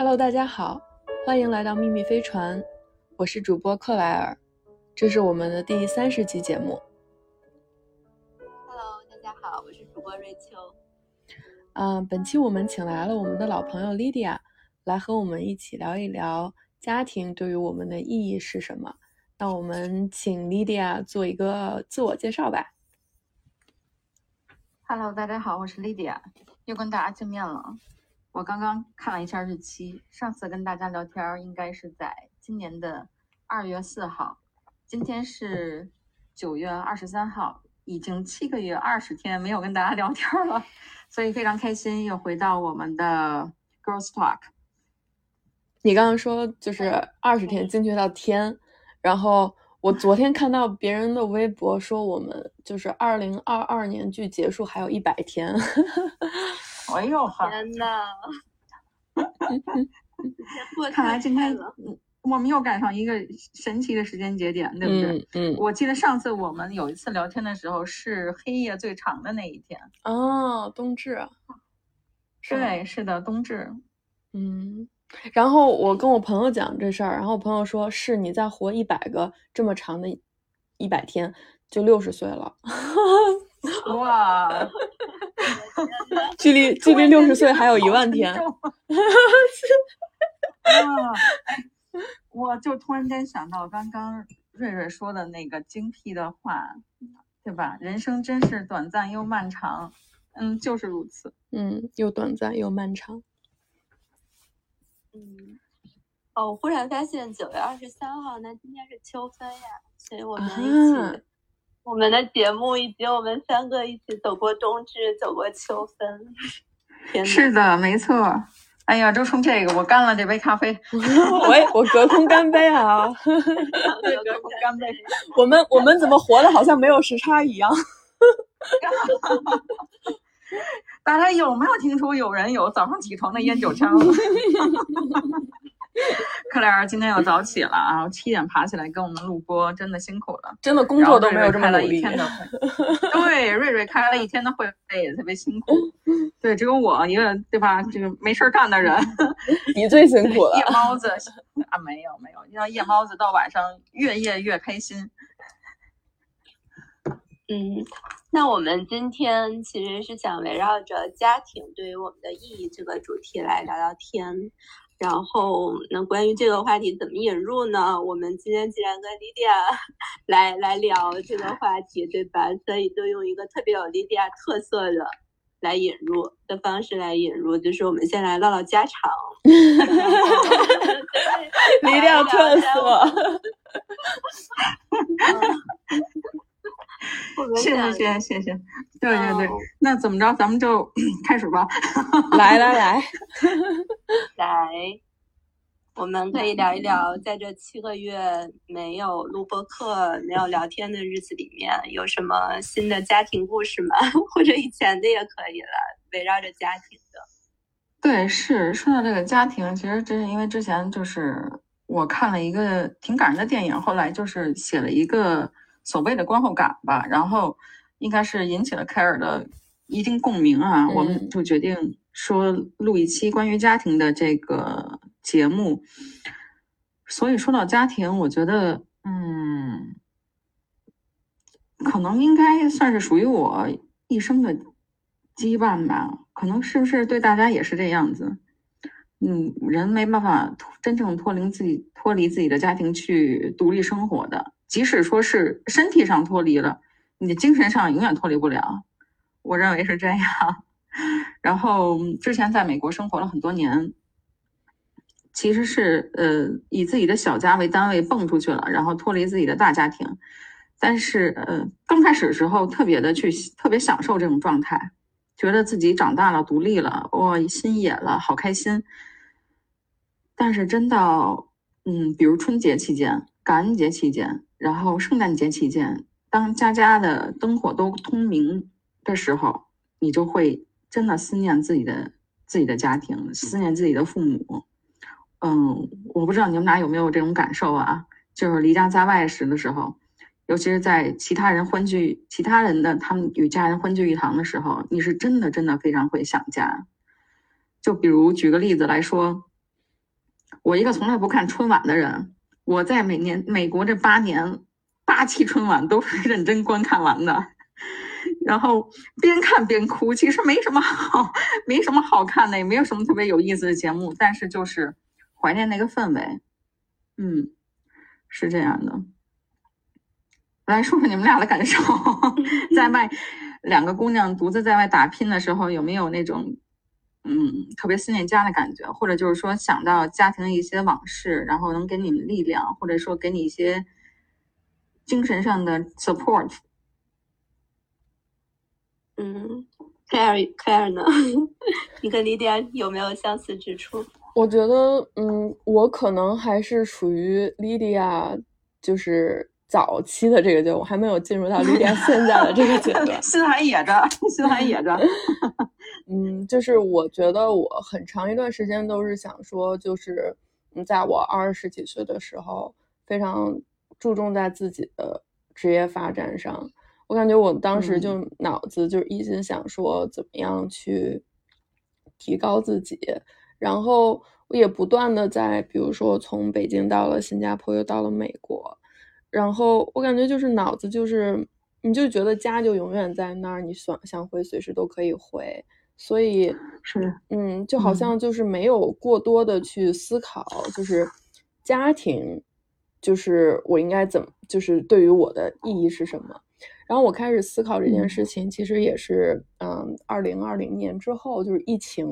Hello，大家好，欢迎来到秘密飞船，我是主播克莱尔，这是我们的第三十期节目。Hello，大家好，我是主播瑞秋。嗯、本期我们请来了我们的老朋友 Lydia 来和我们一起聊一聊家庭对于我们的意义是什么。那我们请 Lydia 做一个自我介绍吧。Hello，大家好，我是 Lydia，又跟大家见面了。我刚刚看了一下日期，上次跟大家聊天儿应该是在今年的二月四号，今天是九月二十三号，已经七个月二十天没有跟大家聊天儿了，所以非常开心又回到我们的 Girls Talk。你刚刚说就是二十天，精确到天，然后我昨天看到别人的微博说我们就是二零二二年距结束还有一百天。哎呦呵，天呐，时间过得看来今天我们又赶上一个神奇的时间节点，对不对？嗯嗯我记得上次我们有一次聊天的时候是黑夜最长的那一天。哦，冬至啊，对，是的，冬至。嗯，然后我跟我朋友讲这事儿，然后我朋友说是你再活一百个这么长的一百天，就六十岁了，哇，距离距离六十岁还有一万天。啊！哎我就 突然间想到刚刚瑞瑞说的那个精辟的话，对吧？人生真是短暂又漫长。嗯，就是如此。嗯，又短暂又漫长。嗯，哦，我忽然发现九月二十三号，那今天是秋分呀，所以我们一起，啊我们的节目以及我们三个一起走过冬至，走过秋分。是的，没错。哎呀，就冲这个，我干了这杯咖啡。我也我隔空干杯啊！对隔空干杯。我们我们怎么活的好像没有时差一样？大家有没有听出有人有早上起床的烟酒腔？克莱尔今天又早起了啊，七点爬起来跟我们录播，真的辛苦了。真的工作都没有这么努力瑞瑞开了一。天的会，对，瑞瑞开了一天的会也特别辛苦。对，只有我一个对吧？这个没事儿干的人，你最辛苦了夜。猫子啊，没有没有，你像夜猫子到晚上越夜越开心。嗯，那我们今天其实是想围绕着家庭对于我们的意义这个主题来聊聊天。然后，那关于这个话题怎么引入呢？我们今天既然跟 Lydia 来来聊这个话题，对吧？所以就用一个特别有 Lydia 特色的来引入的方式来引入，就是我们先来唠唠家常。一定要特色。谢谢谢谢谢谢，对对对嗯，那怎么着，咱们就 开始吧。来 来来，来，我们可以聊一聊，在这七个月没有录播课、没有聊天的日子里面，有什么新的家庭故事吗？或者以前的也可以了，围绕着家庭的。对，是说到这个家庭，其实这是因为之前就是我看了一个挺感人的电影，后来就是写了一个所谓的观后感吧，然后应该是引起了凯尔的一定共鸣啊，我们嗯就决定说录一期关于家庭的这个节目。所以说到家庭，我觉得，嗯，可能应该算是属于我一生的羁绊吧。可能是不是对大家也是这样子？嗯，人没办法真正脱离自己脱离自己的家庭去独立生活的，即使说是身体上脱离了，你的精神上永远脱离不了。我认为是这样。然后之前在美国生活了很多年，其实是呃以自己的小家为单位蹦出去了，然后脱离自己的大家庭。但是呃刚开始的时候特别的去特别享受这种状态，觉得自己长大了、独立了，哇，心野了，好开心。但是真到嗯，比如春节期间、感恩节期间，然后圣诞节期间，当家家的灯火都通明的时候，你就会真的思念自己的自己的家庭，思念自己的父母。嗯，我不知道你们俩有没有这种感受啊？就是离家在外时的时候，尤其是在其他人欢聚、其他人的他们与家人欢聚一堂的时候，你是真的真的非常会想家。就比如举个例子来说，我一个从来不看春晚的人，我在每年美国这八年八期春晚都是认真观看完的，然后边看边哭。其实没什么好，没什么好看的，也没有什么特别有意思的节目，但是就是怀念那个氛围。嗯，是这样的。来说说你们俩的感受，在外两个姑娘独自在外打拼的时候，有没有那种嗯特别思念家的感觉，或者就是说想到家庭的一些往事，然后能给你们力量，或者说给你一些精神上的 support？嗯，Claire，Claire 呢？你跟 Lydia 有没有相似之处？我觉得，嗯，我可能还是属于 Lydia，就是。早期的这个阶段，我还没有进入到 Lydia 现在的这个阶段，心还野着，心还野着。嗯，就是我觉得我很长一段时间都是想说，就是嗯，在我二十几岁的时候，非常注重在自己的职业发展上。我感觉我当时就脑子就一心想说，怎么样去提高自己，然后我也不断的在，比如说从北京到了新加坡，又到了美国。然后我感觉就是脑子就是，你就觉得家就永远在那儿，你想想回随时都可以回，所以是嗯，就好像就是没有过多的去思考，就是家庭，就是我应该怎么，就是对于我的意义是什么。然后我开始思考这件事情，其实也是嗯，二零二零年之后就是疫情，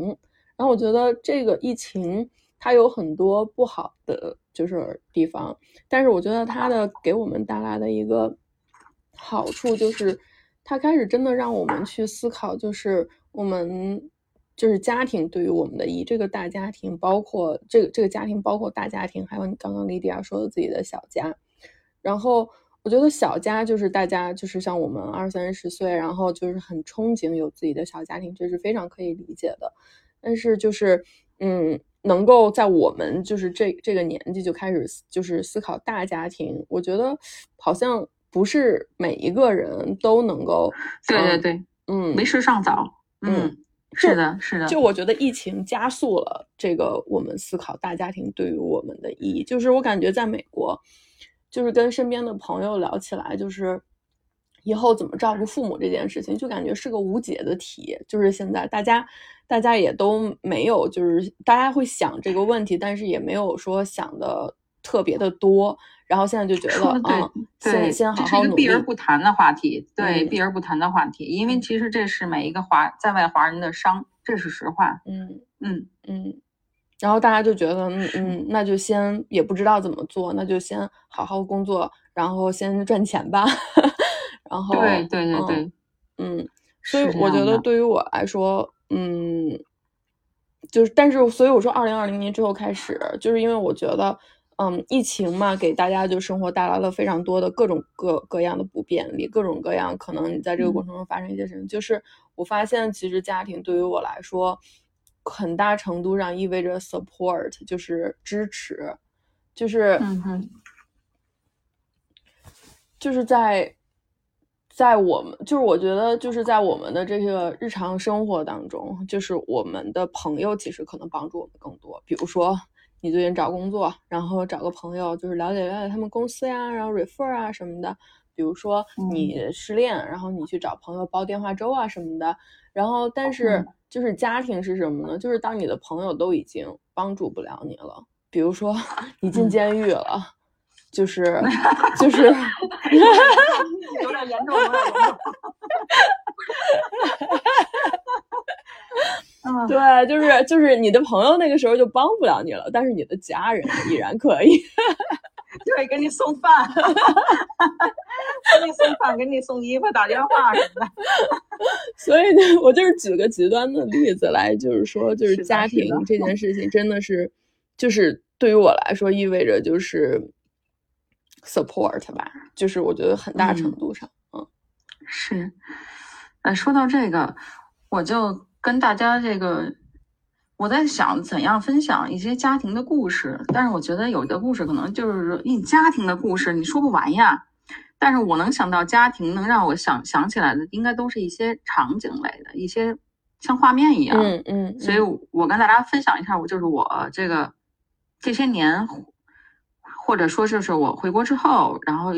然后我觉得这个疫情。它有很多不好的就是地方，但是我觉得它的给我们带来的一个好处就是，它开始真的让我们去思考，就是我们就是家庭对于我们的意义。这个大家庭包括这个这个家庭包括大家庭，还有你刚刚莉迪亚说的自己的小家。然后我觉得小家就是大家就是像我们二三十岁，然后就是很憧憬有自己的小家庭，这是非常可以理解的。但是就是嗯。能够在我们就是这这个年纪就开始就是思考大家庭，我觉得好像不是每一个人都能够。对对对，嗯，为时尚早。嗯，是的，是的。就我觉得疫情加速了这个我们思考大家庭对于我们的意义。就是我感觉在美国，就是跟身边的朋友聊起来，就是以后怎么照顾父母这件事情，就感觉是个无解的题。就是现在大家。大家也都没有，就是大家会想这个问题，但是也没有说想的特别的多。然后现在就觉得，嗯，先先好好努力。这是一个避而不谈的话题，对，避而不谈的话题，因为其实这是每一个华在外华人的伤，这是实话。嗯嗯嗯。然后大家就觉得，嗯嗯，那就先也不知道怎么做，那就先好好工作，然后先赚钱吧。然后，对对对对，嗯，所以我觉得对于我来说。嗯，就是，但是，所以我说，二零二零年之后开始，就是因为我觉得，嗯，疫情嘛，给大家就生活带来了非常多的各种各各样的不便利，各种各样可能你在这个过程中发生一些事情。就是我发现，其实家庭对于我来说，很大程度上意味着 support，就是支持，就是，嗯就是在。在我们就是我觉得就是在我们的这个日常生活当中，就是我们的朋友其实可能帮助我们更多。比如说你最近找工作，然后找个朋友就是了解了解他们公司呀，然后 refer 啊什么的。比如说你失恋，然后你去找朋友煲电话粥啊什么的。然后但是就是家庭是什么呢？就是当你的朋友都已经帮助不了你了，比如说 你进监狱了。就是 就是有点严重，有点严重。对，就是就是你的朋友那个时候就帮不了你了，但是你的家人依然可以，对，给你送饭，给你送饭，给你送衣服，打电话什么的。所以呢，我就是举个极端的例子来，就是说，就是家庭这件事情真的是，就是对于我来说意味着就是。support 吧，就是我觉得很大程度上，嗯，是。呃，说到这个，我就跟大家这个，我在想怎样分享一些家庭的故事。但是我觉得有的故事可能就是你家庭的故事，你说不完呀。但是我能想到家庭能让我想想起来的，应该都是一些场景类的，一些像画面一样。嗯嗯。所以我跟大家分享一下，我就是我这个。这些年，或者说就是我回国之后，然后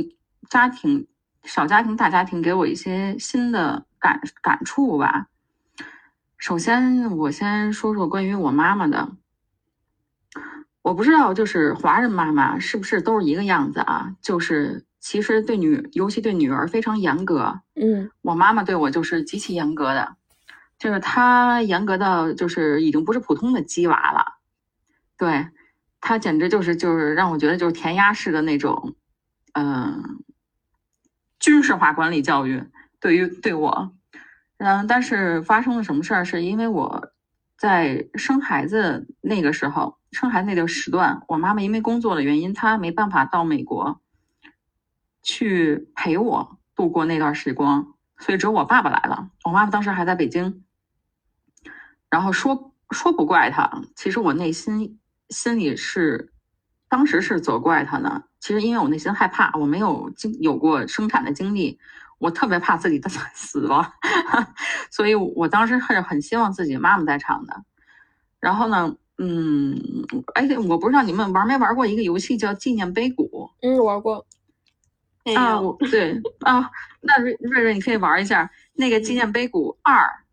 家庭小家庭大家庭给我一些新的感感触吧。首先，我先说说关于我妈妈的。我不知道，就是华人妈妈是不是都是一个样子啊？就是其实对女，尤其对女儿非常严格。嗯，我妈妈对我就是极其严格的，就是她严格到就是已经不是普通的鸡娃了。对，她简直就是就是让我觉得就是填鸭式的那种，嗯，军事化管理教育对于对我。嗯，但是发生了什么事儿？是因为我在生孩子那个时候。生孩子那个时段，我妈妈因为工作的原因，她没办法到美国去陪我度过那段时光，所以只有我爸爸来了。我妈妈当时还在北京，然后说说不怪他，其实我内心心里是当时是责怪他的。其实因为我内心害怕，我没有经有过生产的经历，我特别怕自己的死了，所以我当时是很希望自己妈妈在场的。然后呢？嗯，哎，我不知道你们玩没玩过一个游戏叫纪念碑谷。嗯，玩过。啊，对啊，那瑞瑞瑞，你可以玩一下那个纪念碑谷二，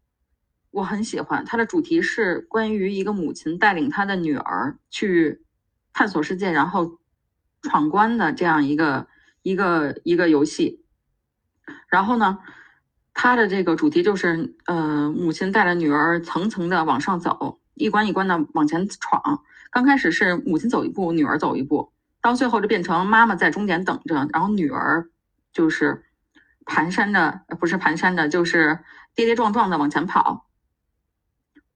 我很喜欢。它的主题是关于一个母亲带领她的女儿去探索世界，然后闯关的这样一个一个一个游戏。然后呢，它的这个主题就是，呃，母亲带着女儿层层的往上走。一关一关的往前闯，刚开始是母亲走一步，女儿走一步，到最后就变成妈妈在终点等着，然后女儿就是蹒跚着，不是蹒跚着，就是跌跌撞撞的往前跑。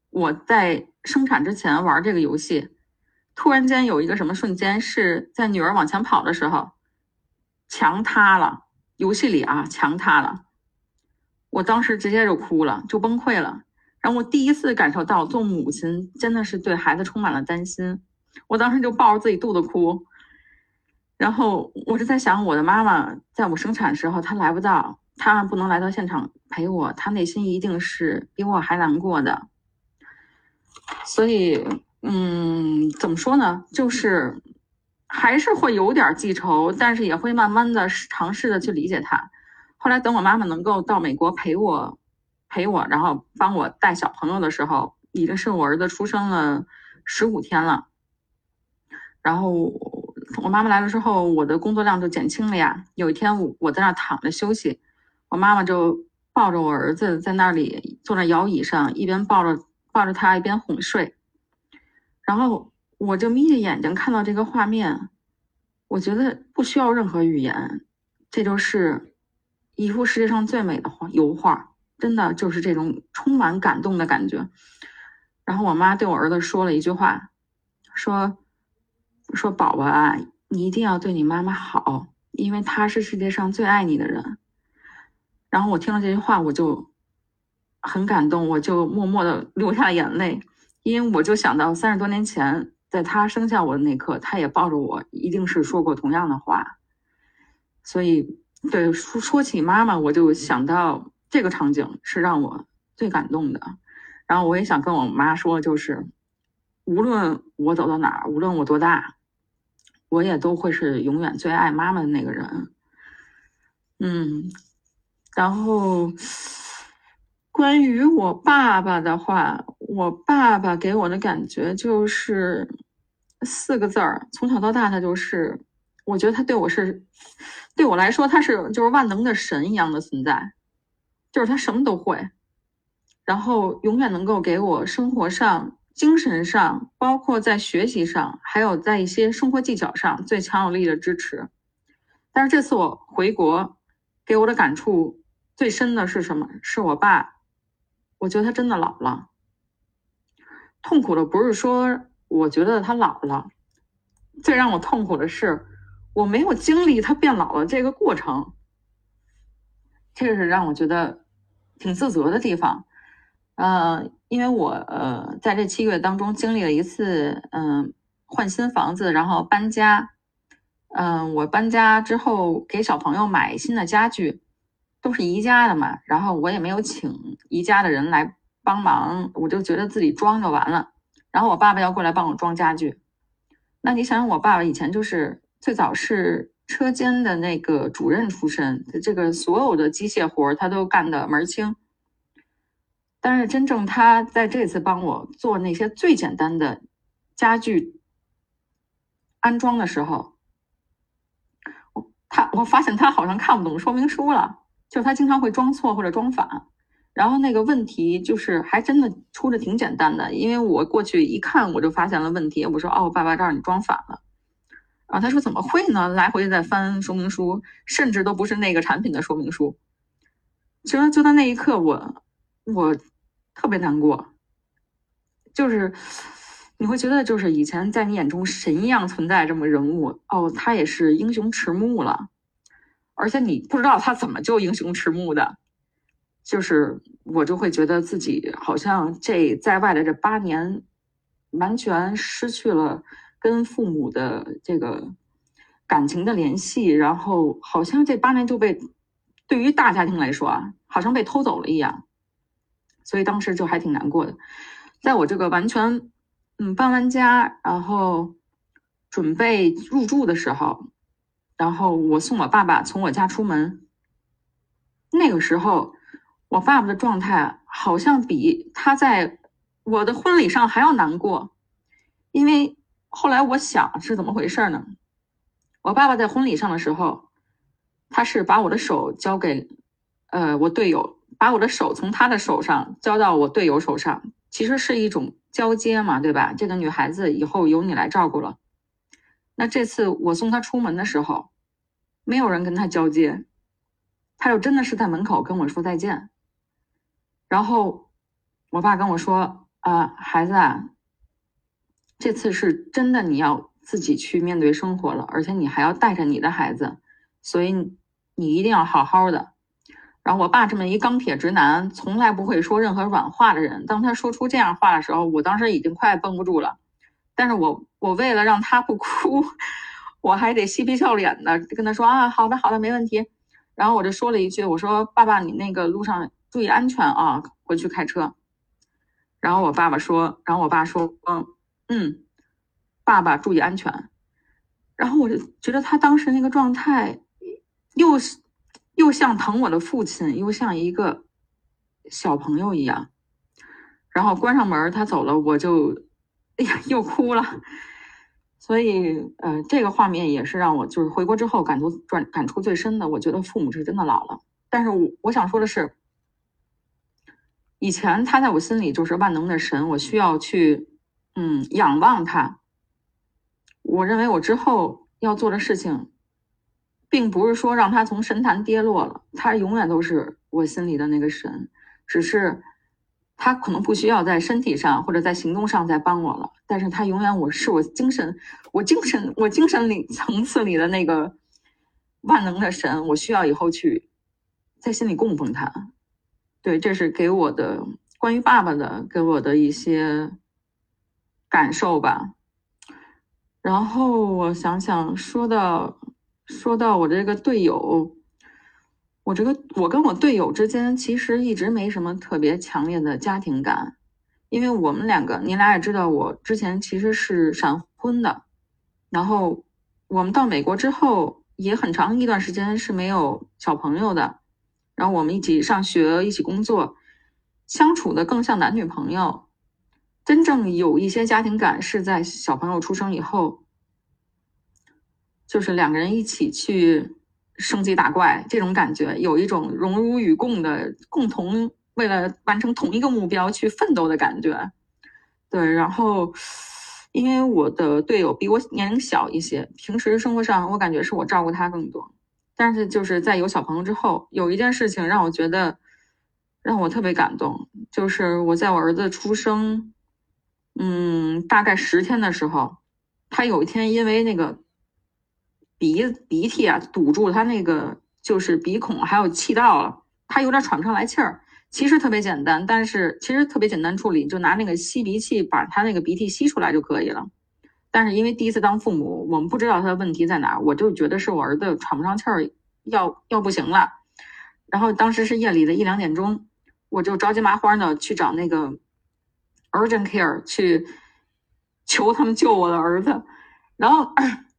我在生产之前玩这个游戏，突然间有一个什么瞬间，是在女儿往前跑的时候，墙塌了，游戏里啊墙塌了，我当时直接就哭了，就崩溃了。然后我第一次感受到做母亲真的是对孩子充满了担心，我当时就抱着自己肚子哭。然后我是在想，我的妈妈在我生产的时候她来不到，她不能来到现场陪我，她内心一定是比我还难过的。所以，嗯，怎么说呢？就是还是会有点记仇，但是也会慢慢的尝试的去理解他。后来等我妈妈能够到美国陪我。陪我，然后帮我带小朋友的时候，已经是我儿子出生了十五天了。然后我妈妈来了之后，我的工作量就减轻了呀。有一天，我我在那躺着休息，我妈妈就抱着我儿子在那里坐在摇椅上，一边抱着抱着他，一边哄睡。然后我就眯着眼睛看到这个画面，我觉得不需要任何语言，这就是一幅世界上最美的画油画。真的就是这种充满感动的感觉。然后我妈对我儿子说了一句话，说：“说宝宝啊，你一定要对你妈妈好，因为她是世界上最爱你的人。”然后我听了这句话，我就很感动，我就默默的流下了眼泪，因为我就想到三十多年前，在他生下我的那刻，他也抱着我，一定是说过同样的话。所以，对说说起妈妈，我就想到。这个场景是让我最感动的，然后我也想跟我妈说，就是无论我走到哪儿，无论我多大，我也都会是永远最爱妈妈的那个人。嗯，然后关于我爸爸的话，我爸爸给我的感觉就是四个字儿：从小到大，他就是，我觉得他对我是，对我来说，他是就是万能的神一样的存在。就是他什么都会，然后永远能够给我生活上、精神上，包括在学习上，还有在一些生活技巧上最强有力的支持。但是这次我回国，给我的感触最深的是什么？是我爸，我觉得他真的老了。痛苦的不是说我觉得他老了，最让我痛苦的是我没有经历他变老了这个过程。这个是让我觉得挺自责的地方，呃，因为我呃在这七个月当中经历了一次嗯换新房子，然后搬家，嗯，我搬家之后给小朋友买新的家具，都是宜家的嘛，然后我也没有请宜家的人来帮忙，我就觉得自己装就完了，然后我爸爸要过来帮我装家具，那你想想，我爸爸以前就是最早是车间的那个主任出身，这个所有的机械活他都干得门儿清。但是真正他在这次帮我做那些最简单的家具安装的时候，我他我发现他好像看不懂说明书了，就是他经常会装错或者装反，然后那个问题就是还真的出的挺简单的，因为我过去一看我就发现了问题，我说哦，爸爸这儿你装反了，啊，他说怎么会呢？来回在翻说明书，甚至都不是那个产品的说明书，其实就在那一刻我我。特别难过，就是你会觉得，就是以前在你眼中神一样存在这么人物哦，他也是英雄迟暮了，而且你不知道他怎么就英雄迟暮的，就是我就会觉得自己好像这在外的这八年，完全失去了跟父母的这个感情的联系，然后好像这八年就被对于大家庭来说啊，好像被偷走了一样。所以当时就还挺难过的，在我这个完全嗯搬完家，然后准备入住的时候，然后我送我爸爸从我家出门，那个时候我爸爸的状态好像比他在我的婚礼上还要难过，因为后来我想是怎么回事呢？我爸爸在婚礼上的时候，他是把我的手交给呃我队友。把我的手从他的手上交到我队友手上，其实是一种交接嘛，对吧？这个女孩子以后由你来照顾了。那这次我送她出门的时候，没有人跟他交接，他就真的是在门口跟我说再见。然后我爸跟我说：“啊，孩子，啊，这次是真的你要自己去面对生活了，而且你还要带着你的孩子，所以你一定要好好的。”然后我爸这么一钢铁直男，从来不会说任何软话的人，当他说出这样话的时候，我当时已经快绷不住了。但是我我为了让他不哭，我还得嬉皮笑脸的跟他说啊，好的好的，没问题。然后我就说了一句，我说爸爸，你那个路上注意安全啊，回去开车。然后我爸爸说，然后我爸说，嗯嗯，爸爸注意安全。然后我就觉得他当时那个状态，又。又像疼我的父亲，又像一个小朋友一样。然后关上门，他走了，我就哎呀，又哭了。所以，呃，这个画面也是让我就是回国之后感触转感触最深的。我觉得父母是真的老了。但是我我想说的是，以前他在我心里就是万能的神，我需要去嗯仰望他。我认为我之后要做的事情。并不是说让他从神坛跌落了，他永远都是我心里的那个神，只是他可能不需要在身体上或者在行动上再帮我了，但是他永远我是我精神，我精神我精神里层次里的那个万能的神，我需要以后去在心里供奉他。对，这是给我的关于爸爸的给我的一些感受吧。然后我想想说到。说到我这个队友，我这个我跟我队友之间其实一直没什么特别强烈的家庭感，因为我们两个，你俩也知道，我之前其实是闪婚的，然后我们到美国之后也很长一段时间是没有小朋友的，然后我们一起上学，一起工作，相处的更像男女朋友，真正有一些家庭感是在小朋友出生以后。就是两个人一起去升级打怪，这种感觉有一种荣辱与共的共同为了完成同一个目标去奋斗的感觉。对，然后因为我的队友比我年龄小一些，平时生活上我感觉是我照顾他更多。但是就是在有小朋友之后，有一件事情让我觉得让我特别感动，就是我在我儿子出生，嗯，大概十天的时候，他有一天因为那个。鼻鼻涕啊，堵住他那个就是鼻孔，还有气道了，他有点喘不上来气儿。其实特别简单，但是其实特别简单处理，就拿那个吸鼻器把他那个鼻涕吸出来就可以了。但是因为第一次当父母，我们不知道他的问题在哪，我就觉得是我儿子喘不上气儿，要要不行了。然后当时是夜里的一两点钟，我就着急麻花的去找那个 urgent care 去求他们救我的儿子。然后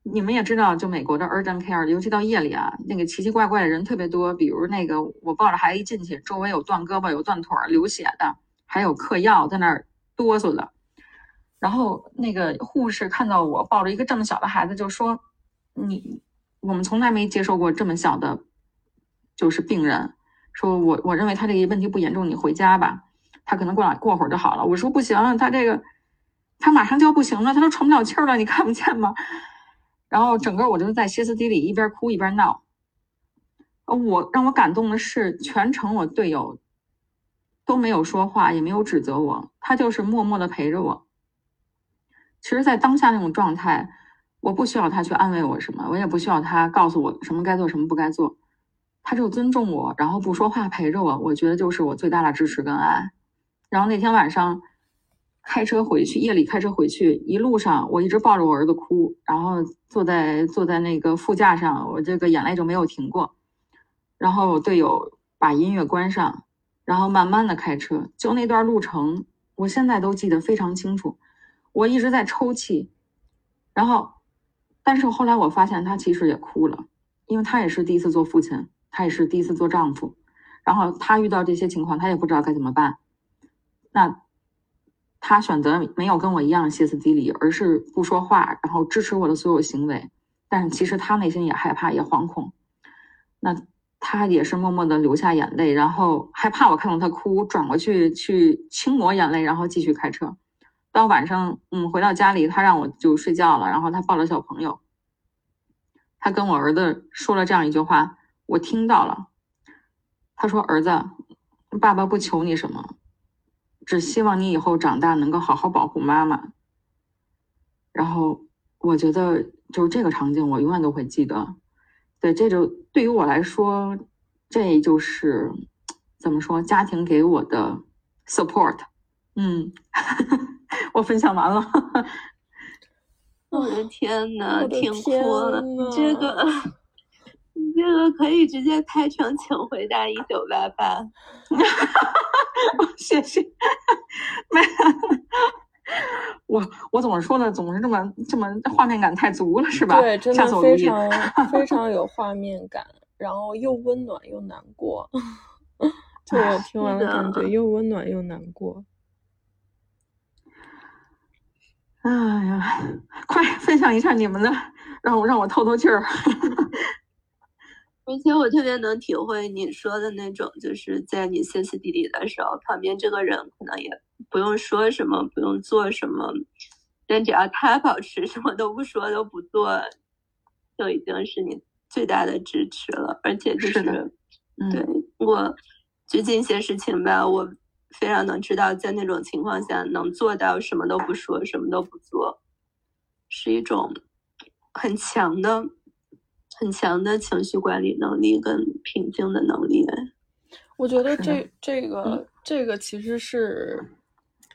你们也知道，就美国的 urgent care，尤其到夜里啊，那个奇奇怪怪的人特别多。比如那个我抱着孩子一进去，周围有断胳膊、有断腿、流血的，还有嗑药在那儿哆嗦的。然后那个护士看到我抱着一个这么小的孩子，就说：“你，我们从来没接受过这么小的，就是病人。说我我认为他这个问题不严重，你回家吧，他可能过两过会儿就好了。”我说：“不行，他这个。”他马上就要不行了，他都喘不了气儿了，你看不见吗？然后整个我就是在歇斯底里，一边哭一边闹。我让我感动的是，全程我队友都没有说话，也没有指责我，他就是默默的陪着我。其实，在当下那种状态，我不需要他去安慰我什么，我也不需要他告诉我什么该做什么不该做，他就尊重我，然后不说话陪着我，我觉得就是我最大的支持跟爱。然后那天晚上。开车回去，夜里开车回去，一路上我一直抱着我儿子哭，然后坐在坐在那个副驾上，我这个眼泪就没有停过。然后队友把音乐关上，然后慢慢的开车，就那段路程，我现在都记得非常清楚。我一直在抽泣，然后，但是后来我发现他其实也哭了，因为他也是第一次做父亲，他也是第一次做丈夫，然后他遇到这些情况，他也不知道该怎么办。那。他选择没有跟我一样歇斯底里，而是不说话，然后支持我的所有行为。但是其实他内心也害怕，也惶恐。那他也是默默的流下眼泪，然后害怕我看到他哭，转过去去轻抹眼泪，然后继续开车。到晚上，嗯，回到家里，他让我就睡觉了，然后他抱着小朋友，他跟我儿子说了这样一句话，我听到了。他说：“儿子，爸爸不求你什么。”只希望你以后长大能够好好保护妈妈。然后我觉得就是这个场景，我永远都会记得。对，这就对于我来说，这就是怎么说，家庭给我的 support。嗯，我分享完了。我的天呐，挺哭的，这个。这个可以直接拍成，请回答一九八八。谢谢。没，我我怎么说呢，总是这么这么画面感太足了，是吧？对，真的非常 非常有画面感，然后又温暖又难过。就我听完了，感觉又温暖又难过。哎呀，快分享一下你们的，让我让我透透气儿。而且我特别能体会你说的那种，就是在你歇斯底里的时候，旁边这个人可能也不用说什么，不用做什么，但只要他保持什么都不说都不做，就已经是你最大的支持了。而且就是，对我最近一些事情吧，我非常能知道，在那种情况下能做到什么都不说，什么都不做，是一种很强的。很强的情绪管理能力跟平静的能力，我觉得这这个这个其实是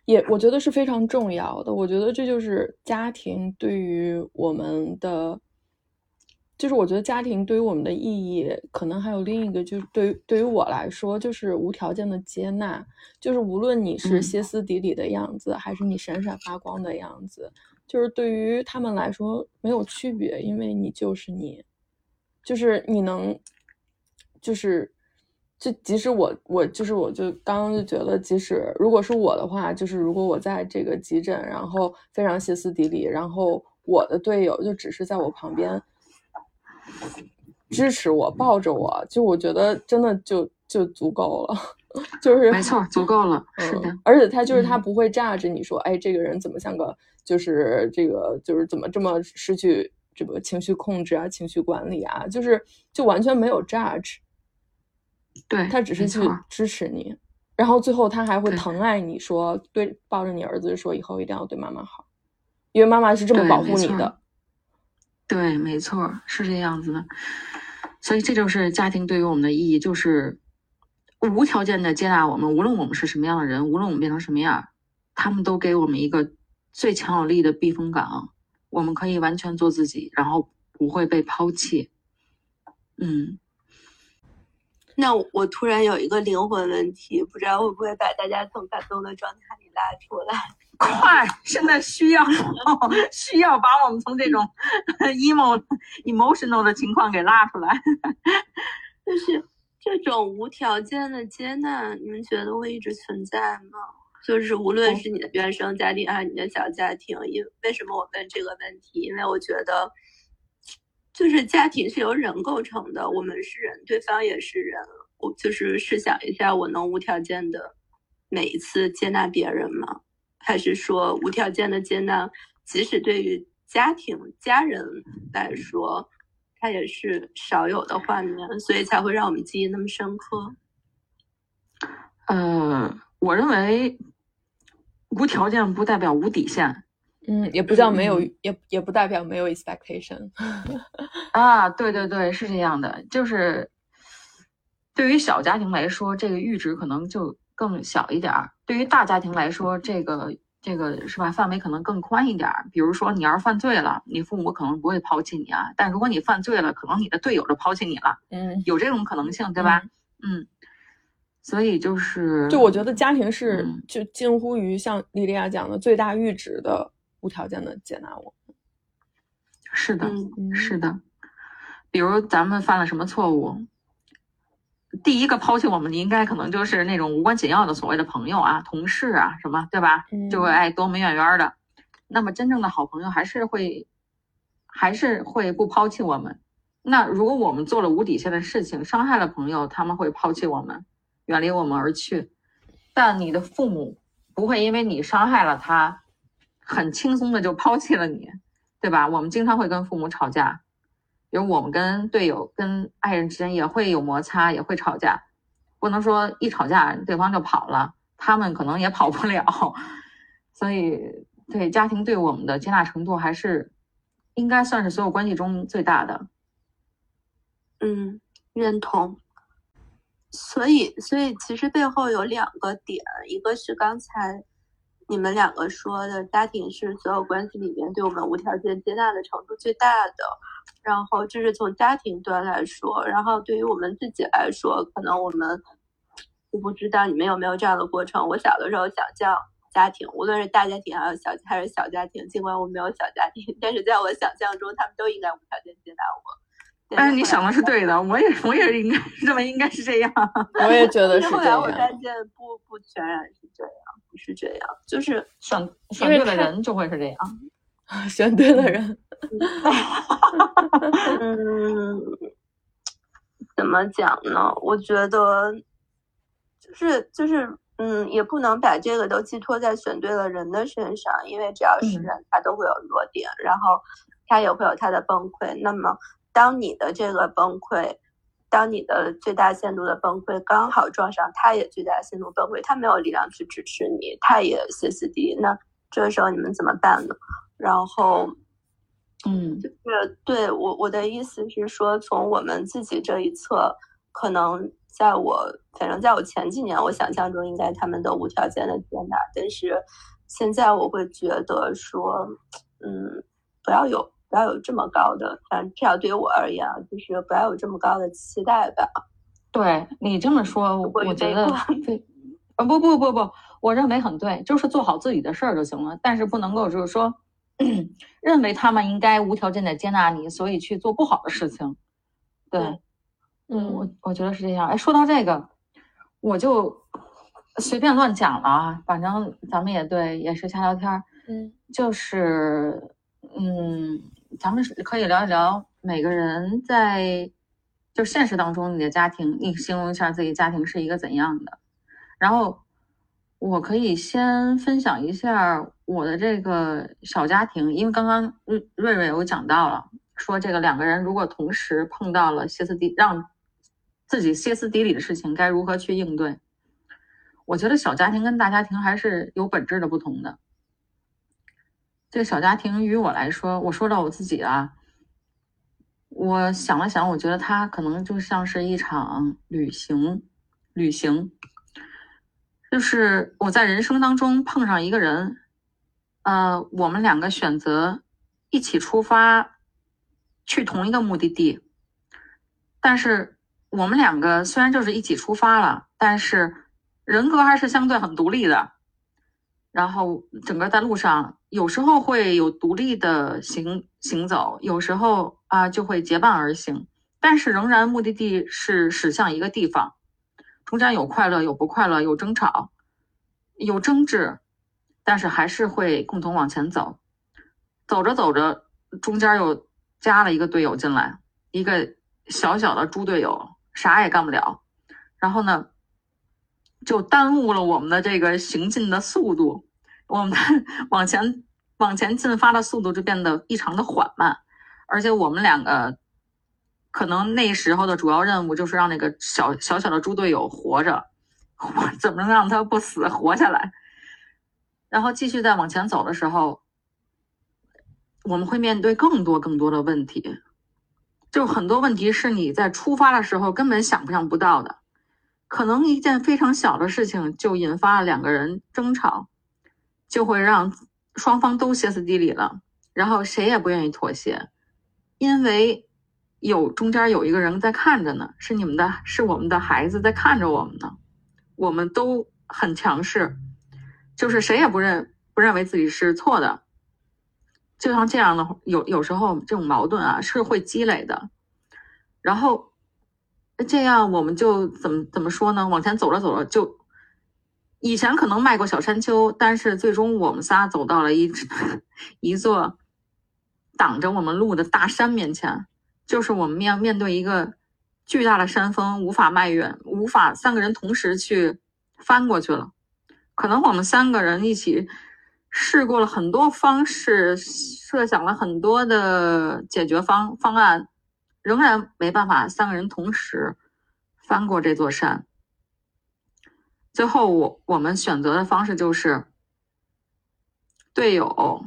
也我觉得是非常重要的。我觉得这就是家庭对于我们的，就是我觉得家庭对于我们的意义，可能还有另一个，就是对于对于我来说，就是无条件的接纳，就是无论你是歇斯底里的样子，还是你闪闪发光的样子，就是对于他们来说没有区别，因为你就是你。就是你能，就是，就即使我我就是我就刚刚就觉得，即使如果是我的话，就是如果我在这个急诊，然后非常歇斯底里，然后我的队友就只是在我旁边支持我，抱着我，就我觉得真的就就足够了，就是没错，足够了，是的。而且他就是他不会炸着你说，哎，这个人怎么像个就是这个就是怎么这么失去。这个情绪控制啊，情绪管理啊，就是就完全没有 judge，对他只是去支持你，然后最后他还会疼爱你说，对，抱着你儿子说以后一定要对妈妈好，因为妈妈是这么保护你的。对，没错，是这样子的。所以这就是家庭对于我们的意义，就是无条件的接纳我们，无论我们是什么样的人，无论我们变成什么样，他们都给我们一个最强有力的避风港。我们可以完全做自己，然后不会被抛弃。嗯，那我突然有一个灵魂问题，不知道会不会把大家从感动的状态里拉出来？快现在需要需要把我们从这种 emo emotional 的情况给拉出来。就是这种无条件的接纳，你们觉得会一直存在吗？就是无论是你的原生家庭还是你的小家庭，因为什么我问这个问题？因为我觉得，就是家庭是由人构成的，我们是人，对方也是人。我就是试想一下，我能无条件的每一次接纳别人吗？还是说无条件的接纳，即使对于家庭家人来说，它也是少有的画面，所以才会让我们记忆那么深刻？呃，我认为无条件不代表无底线，嗯，也不叫没有，也也不代表没有 expectation。啊，对对对，是这样的，就是。对于小家庭来说，这个阈值可能就更小一点儿；对于大家庭来说，这个这个是吧，范围可能更宽一点儿。比如说，你要是犯罪了，你父母可能不会抛弃你啊；但如果你犯罪了，可能你的队友就抛弃你了。嗯，有这种可能性，对吧？嗯，所以就是，就我觉得家庭是就近乎于像莉莉娅讲的最大阈值的无条件的接纳我。是的，是的。比如咱们犯了什么错误？第一个抛弃我们的，应该可能就是那种无关紧要的所谓的朋友啊、同事啊什么，对吧？就会爱躲我们远远的。那么真正的好朋友还是会，还是会不抛弃我们。那如果我们做了无底线的事情，伤害了朋友，他们会抛弃我们，远离我们而去。但你的父母不会因为你伤害了他，很轻松的就抛弃了你，对吧？我们经常会跟父母吵架。比如我们跟队友、跟爱人之间也会有摩擦，也会吵架，不能说一吵架对方就跑了，他们可能也跑不了。所以，对家庭对我们的接纳程度还是应该算是所有关系中最大的。嗯，认同。所以，所以其实背后有两个点，一个是刚才你们两个说的，家庭是所有关系里面对我们无条件接纳的程度最大的。然后这是从家庭端来说，然后对于我们自己来说，可能我们我不知道你们有没有这样的过程。我小的时候想象家庭，无论是大家庭还是小还是小家庭，尽管我没有小家庭，但是在我想象中，他们都应该无条件接纳我。但是你想的是对的，我也我也应该认为应该是这样。我也觉得 是后来我发现不不全然是这样，不是这样，就是选选对的人就会是这样。选对了人，嗯，怎么讲呢？我觉得就是就是，嗯，也不能把这个都寄托在选对了人的身上，因为只要是人，他都会有弱点，然后他也会有他的崩溃。那么，当你的这个崩溃，当你的最大限度的崩溃刚好撞上他也最大限度崩溃，他没有力量去支持你，他也歇斯底里，那这个时候你们怎么办呢？然后，嗯，就是对我我的意思是说，从我们自己这一侧，可能在我反正在我前几年，我想象中应该他们都无条件的接纳，但是现在我会觉得说，嗯，不要有不要有这么高的，反正至少对于我而言啊，就是不要有这么高的期待吧。对你这么说，我觉得对，啊不不不不，我认为很对，就是做好自己的事儿就行了，但是不能够就是说。认为他们应该无条件的接纳你，所以去做不好的事情。对，嗯，我我觉得是这样。哎，说到这个，我就随便乱讲了啊，反正咱们也对，也是瞎聊天儿。嗯，就是，嗯，咱们是可以聊一聊每个人在就现实当中你的家庭，你形容一下自己家庭是一个怎样的，然后。我可以先分享一下我的这个小家庭，因为刚刚瑞瑞瑞有讲到了，说这个两个人如果同时碰到了歇斯底让自己歇斯底里的事情，该如何去应对？我觉得小家庭跟大家庭还是有本质的不同的。这个小家庭于我来说，我说到我自己啊，我想了想，我觉得它可能就像是一场旅行，旅行。就是我在人生当中碰上一个人，呃，我们两个选择一起出发，去同一个目的地。但是我们两个虽然就是一起出发了，但是人格还是相对很独立的。然后整个在路上，有时候会有独立的行行走，有时候啊就会结伴而行，但是仍然目的地是驶向一个地方，中间有快乐，有不快乐，有争吵，有争执，但是还是会共同往前走。走着走着，中间又加了一个队友进来，一个小小的猪队友，啥也干不了，然后呢，就耽误了我们的这个行进的速度。我们 往前往前进发的速度就变得异常的缓慢，而且我们两个可能那时候的主要任务就是让那个小小小的猪队友活着，怎么能让他不死活下来？然后继续再往前走的时候，我们会面对更多更多的问题，就很多问题是你在出发的时候根本想象不到的，可能一件非常小的事情就引发了两个人争吵。就会让双方都歇斯底里了，然后谁也不愿意妥协，因为有中间有一个人在看着呢，是你们的，是我们的孩子在看着我们呢。我们都很强势，就是谁也不认不认为自己是错的。就像这样的有有时候这种矛盾啊是会积累的，然后这样我们就怎么怎么说呢？往前走着走着就。以前可能迈过小山丘，但是最终我们仨走到了一一座挡着我们路的大山面前，就是我们面面对一个巨大的山峰，无法迈远，无法三个人同时去翻过去了。可能我们三个人一起试过了很多方式，设想了很多的解决方方案，仍然没办法三个人同时翻过这座山。最后，我我们选择的方式就是队友，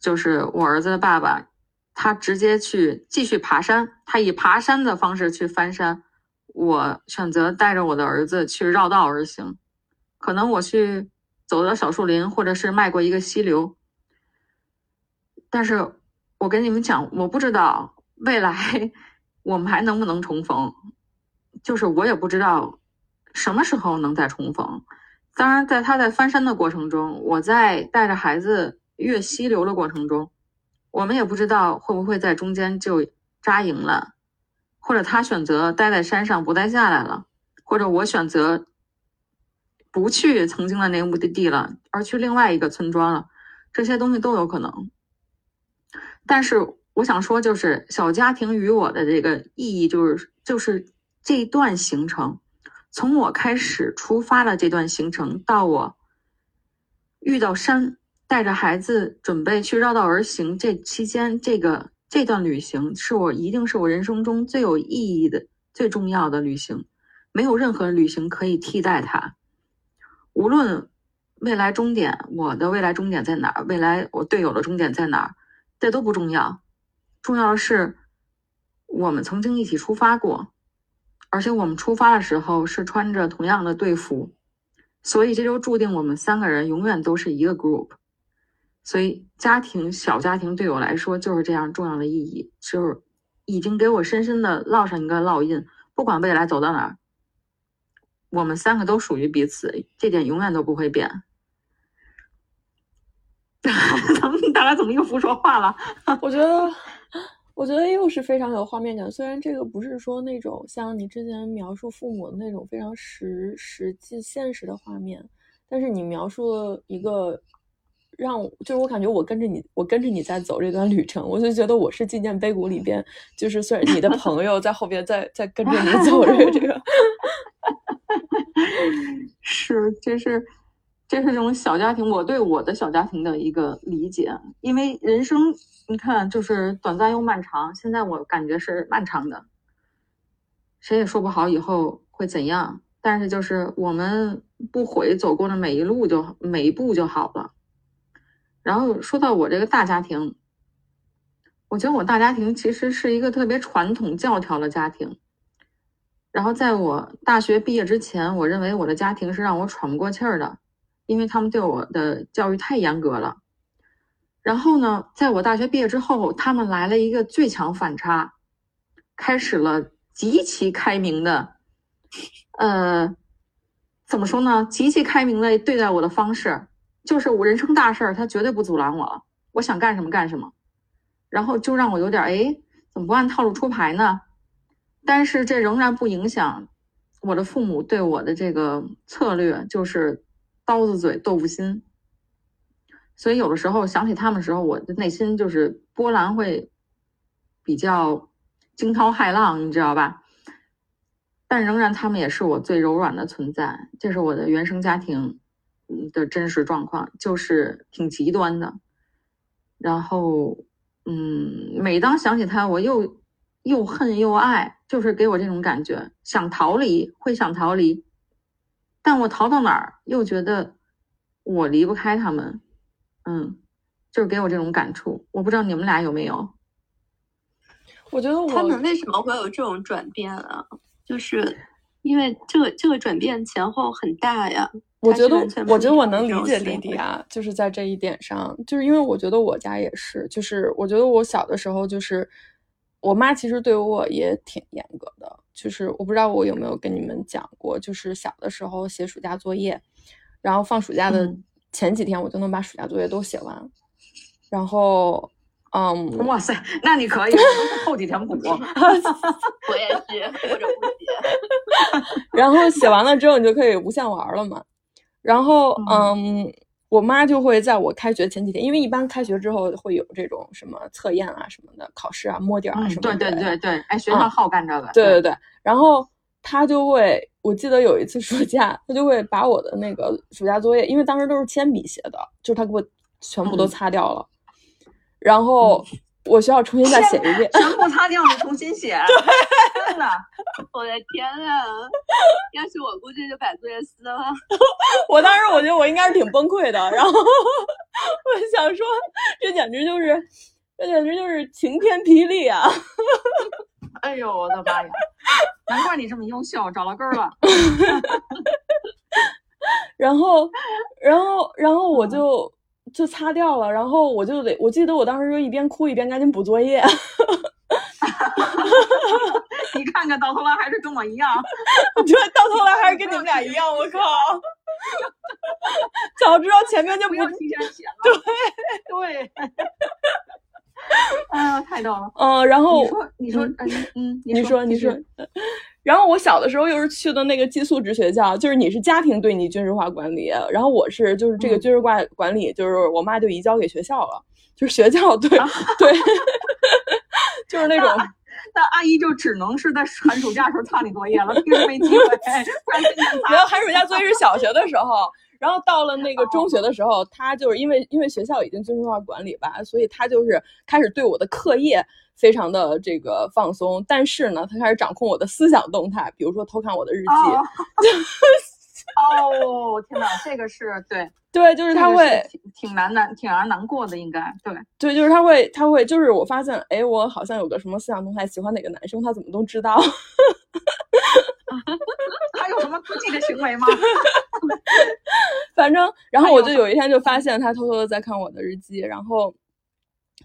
就是我儿子的爸爸，他直接去继续爬山，他以爬山的方式去翻山。我选择带着我的儿子去绕道而行，可能我去走到小树林，或者是迈过一个溪流。但是我跟你们讲，我不知道未来 我们还能不能重逢，就是我也不知道。什么时候能再重逢？当然，在他在翻身的过程中，我在带着孩子越溪流的过程中，我们也不知道会不会在中间就扎营了，或者他选择待在山上不再下来了，或者我选择不去曾经的那个目的地了，而去另外一个村庄了，这些东西都有可能。但是我想说，就是小家庭与我的这个意义，就是就是这一段行程。从我开始出发的这段行程，到我遇到山，带着孩子准备去绕道而行，这期间，这个这段旅行是我一定是我人生中最有意义的、最重要的旅行，没有任何旅行可以替代它。无论未来终点，我的未来终点在哪儿，未来我队友的终点在哪儿，这都不重要，重要的是我们曾经一起出发过。而且我们出发的时候是穿着同样的队服，所以这就注定我们三个人永远都是一个 group。所以家庭小家庭对我来说就是这样重要的意义，就是已经给我深深的烙上一个烙印。不管未来走到哪儿，我们三个都属于彼此，这点永远都不会变。大家怎么又不说话了？我觉得。我觉得又是非常有画面感，虽然这个不是说那种像你之前描述父母的那种非常实实际现实的画面，但是你描述了一个让就是我感觉我跟着你，我跟着你在走这段旅程，我就觉得我是纪念碑谷里边，就是虽然你的朋友在后边在在跟着你走这个这个，是就是。这是这种小家庭，我对我的小家庭的一个理解。因为人生，你看，就是短暂又漫长。现在我感觉是漫长的，谁也说不好以后会怎样。但是就是我们不悔走过的每一路，就每一步就好了。然后说到我这个大家庭，我觉得我大家庭其实是一个特别传统教条的家庭。然后在我大学毕业之前，我认为我的家庭是让我喘不过气儿的。因为他们对我的教育太严格了，然后呢，在我大学毕业之后，他们来了一个最强反差，开始了极其开明的，呃，怎么说呢？极其开明的对待我的方式，就是我人生大事儿，他绝对不阻拦我了，我想干什么干什么，然后就让我有点哎，怎么不按套路出牌呢？但是这仍然不影响我的父母对我的这个策略，就是刀子嘴豆腐心。所以有的时候想起他们的时候，我的内心就是波澜会比较惊涛骇浪，你知道吧？但仍然他们也是我最柔软的存在，这是我的原生家庭的真实状况，就是挺极端的。然后，嗯，每当想起他，我又又恨又爱，就是给我这种感觉，想逃离，会想逃离，但我逃到哪儿又觉得我离不开他们。嗯，就是给我这种感触，我不知道你们俩有没有。我觉得他们为什么会有这种转变啊？就是因为这个这个转变前后很大呀。我觉得，我觉得我能理解弟弟啊，就是在这一点上，就是因为我觉得我家也是，就是我觉得我小的时候，就是我妈其实对我也挺严格的，就是我不知道我有没有跟你们讲过，就是小的时候写暑假作业，然后放暑假的。前几天我就能把暑假作业都写完，然后，嗯，哇塞，那你可以 后几天补。我也是，或者不写。然后写完了之后，你就可以无限玩了嘛。然后，嗯，我妈就会在我开学前几天，因为一般开学之后会有这种什么测验啊什么的考试啊摸底啊什么的。对对对对，哎，学校好干这个。对对对，然后。她就会，我记得有一次暑假，她就会把我的那个暑假作业，因为当时都是铅笔写的，就是她给我全部都擦掉了，然后我需要重新再写一遍，全部擦掉，你重新写。对，真的，我的天啊！要是我，估计就把作业撕了。我当时我觉得我应该是挺崩溃的，然后 我想说，这简直就是，这简直就是晴天霹雳啊！哎呦我的妈呀！难怪你这么优秀，找到根儿了。然后，然后，然后我就就擦掉了。然后我就得，我记得我当时就一边哭一边赶紧补作业。你看看到头来还是跟我一样。对，到头来还是跟你们俩一样。我靠！早知道前面就不用提前写了。对对。哎呀，太逗了。嗯，然后你说，你说，嗯，你说，你说。然后我小的时候又是去的那个寄宿制学校，就是你是家庭对你军事化管理，然后我是就是这个军事化管理，就是我妈就移交给学校了，就是学校对对，就是那种。那阿姨就只能是在寒暑假时候抄你作业了，平时没机会。然后寒暑假作业是小学的时候。然后到了那个中学的时候，他就是因为因为学校已经军事化管理吧，所以他就是开始对我的课业非常的这个放松。但是呢，他开始掌控我的思想动态，比如说偷看我的日记。哦，天哪，这个是对对，就是他会挺难难挺让人难过的，应该对对，就是他会他会就是我发现，哎，我好像有个什么思想动态，喜欢哪个男生，他怎么都知道。他有什么妒忌的行为吗？反正，然后我就有一天就发现他偷偷的在看我的日记，然后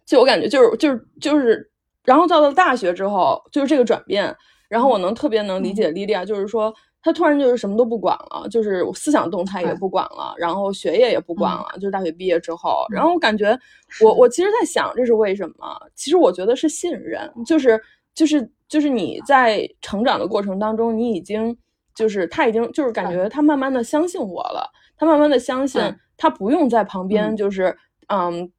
就我感觉就是就是就是，然后到了大学之后，就是这个转变，然后我能特别能理解莉莉亚，就是说他突然就是什么都不管了，就是思想动态也不管了，然后学业也不管了，就是大学毕业之后，然后我感觉我我其实在想这是为什么？其实我觉得是信任，就是就是就是你在成长的过程当中，你已经就是他已经就是感觉他慢慢的相信我了。他慢慢的相信，他不用在旁边，就是嗯，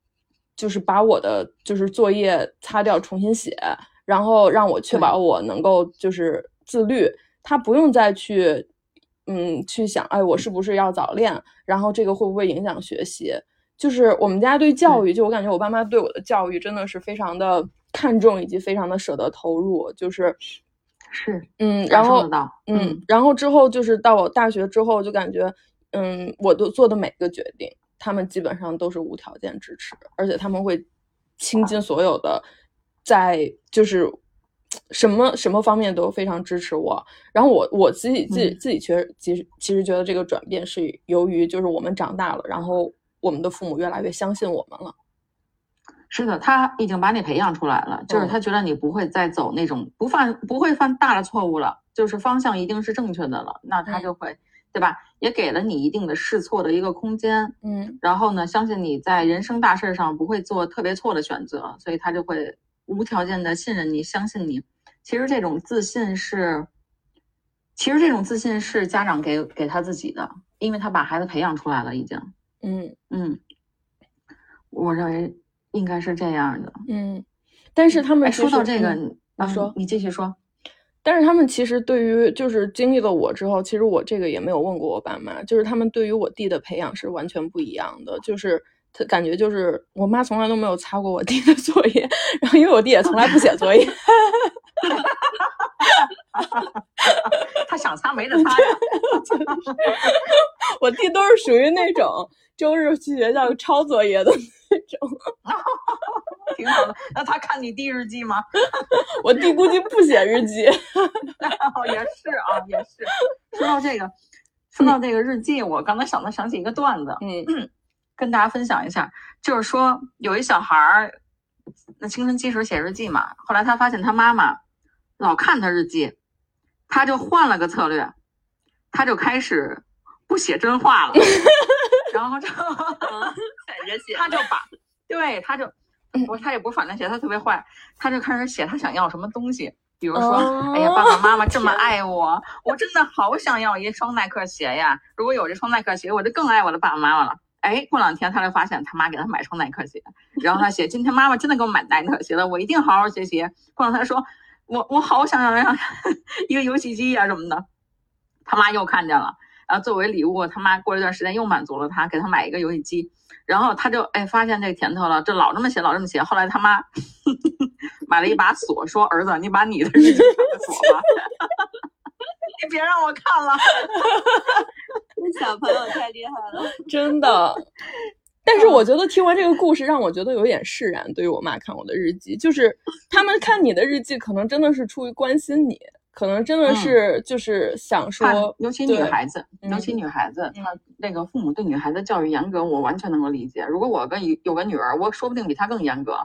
就是把我的就是作业擦掉，重新写，然后让我确保我能够就是自律。他不用再去嗯去想，哎，我是不是要早恋？然后这个会不会影响学习？就是我们家对教育，就我感觉我爸妈对我的教育真的是非常的看重，以及非常的舍得投入。就是是嗯，然后嗯，然后之后就是到我大学之后，就感觉。嗯，我都做的每个决定，他们基本上都是无条件支持，而且他们会倾尽所有的，在就是什么什么方面都非常支持我。然后我我自己自己自己其实其实其实觉得这个转变是由于就是我们长大了，然后我们的父母越来越相信我们了。是的，他已经把你培养出来了，就是他觉得你不会再走那种不犯不会犯大的错误了，就是方向一定是正确的了，那他就会。对吧？也给了你一定的试错的一个空间，嗯然后呢，相信你在人生大事上不会做特别错的选择，所以他就会无条件的信任你，相信你。其实这种自信是，其实这种自信是家长给给他自己的，因为他把孩子培养出来了，已经。嗯嗯，我认为应该是这样的。嗯，但是他们说到这个，你说你继续说。但是他们其实对于就是经历了我之后，其实我这个也没有问过我爸妈，就是他们对于我弟的培养是完全不一样的，就是他感觉就是我妈从来都没有擦过我弟的作业，然后因为我弟也从来不写作业，他想擦没得擦呀。我弟都是属于那种周日去学校抄作业的那种，挺好的。那他看你弟日记吗？我弟估计不写日记。哦，也是啊，也是。说到这个，说到这个日记，我刚才想到想起一个段子，嗯 跟大家分享一下。就是说，有一小孩儿，那青春期时候写日记嘛，后来他发现他妈妈老看他日记，他就换了个策略，他就开始不写真话了，然后就嗯，反着写。他就把，对，他就，不，他也不是反着写，他特别坏，他就开始写他想要什么东西，比如说，哎呀，爸爸妈妈这么爱我，我真的好想要一双耐克鞋呀！如果有这双耐克鞋，我就更爱我的爸爸妈妈了。哎，过两天他就发现他妈给他买双耐克鞋，然后他写今天妈妈真的给我买耐克鞋了，我一定好好学习。过两天说我我好想要 一个游戏机呀、什么的，他妈又看见了，然后作为礼物，他妈过了一段时间又满足了他，给他买一个游戏机。然后他就哎发现这个甜头了，这老这么写老这么写。后来他妈 买了一把锁，说儿子，你把你的日记上的锁吧，你别让我看了。这小朋友太厉害了。真的。但是我觉得听完这个故事，让我觉得有点释然。对于我妈看我的日记，就是 他们看你的日记，可能真的是出于关心你，可能真的是就是想说，看，尤其女孩子，尤其嗯女孩子，她那个父母对女孩子教育严格，我完全能够理解。如果我跟有有个女儿，我说不定比她更严格，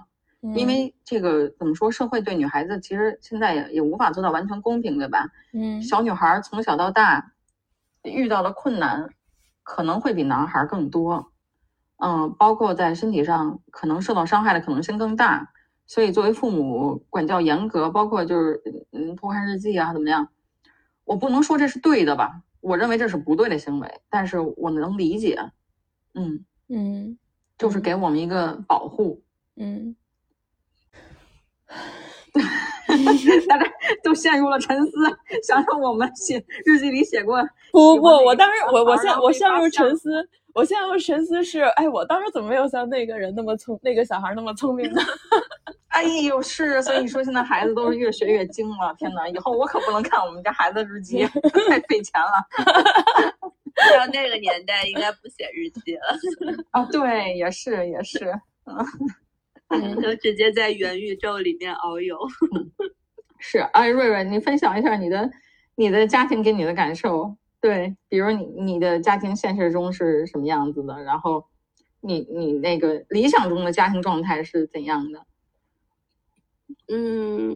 因为这个怎么说，社会对女孩子其实现在也也无法做到完全公平，对吧？嗯小女孩儿从小到大遇到的困难可能会比男孩儿更多，嗯，包括在身体上可能受到伤害的可能性更大。所以作为父母管教严格，包括就是嗯偷看日记啊怎么样，我不能说这是对的吧？我认为这是不对的行为，但是我能理解，嗯，嗯就是给我们一个保护。嗯，大家都陷入了沉思，想想我们写日记里写过不不，喜欢哪个我当时我我陷我陷入沉思，我陷入沉思是，哎，我当时怎么没有像那个人那么聪，那个小孩那么聪明呢？哎呦，是，所以你说现在孩子都是越学越精了。天哪，以后我可不能看我们家孩子日记，太费钱了到那个年代应该不写日记了，啊！对，也是也是，嗯就直接在元宇宙里面遨游。是。哎，瑞瑞，你分享一下你的你的家庭给你的感受。对，比如你你的家庭现实中是什么样子的，然后你你那个理想中的家庭状态是怎样的？嗯，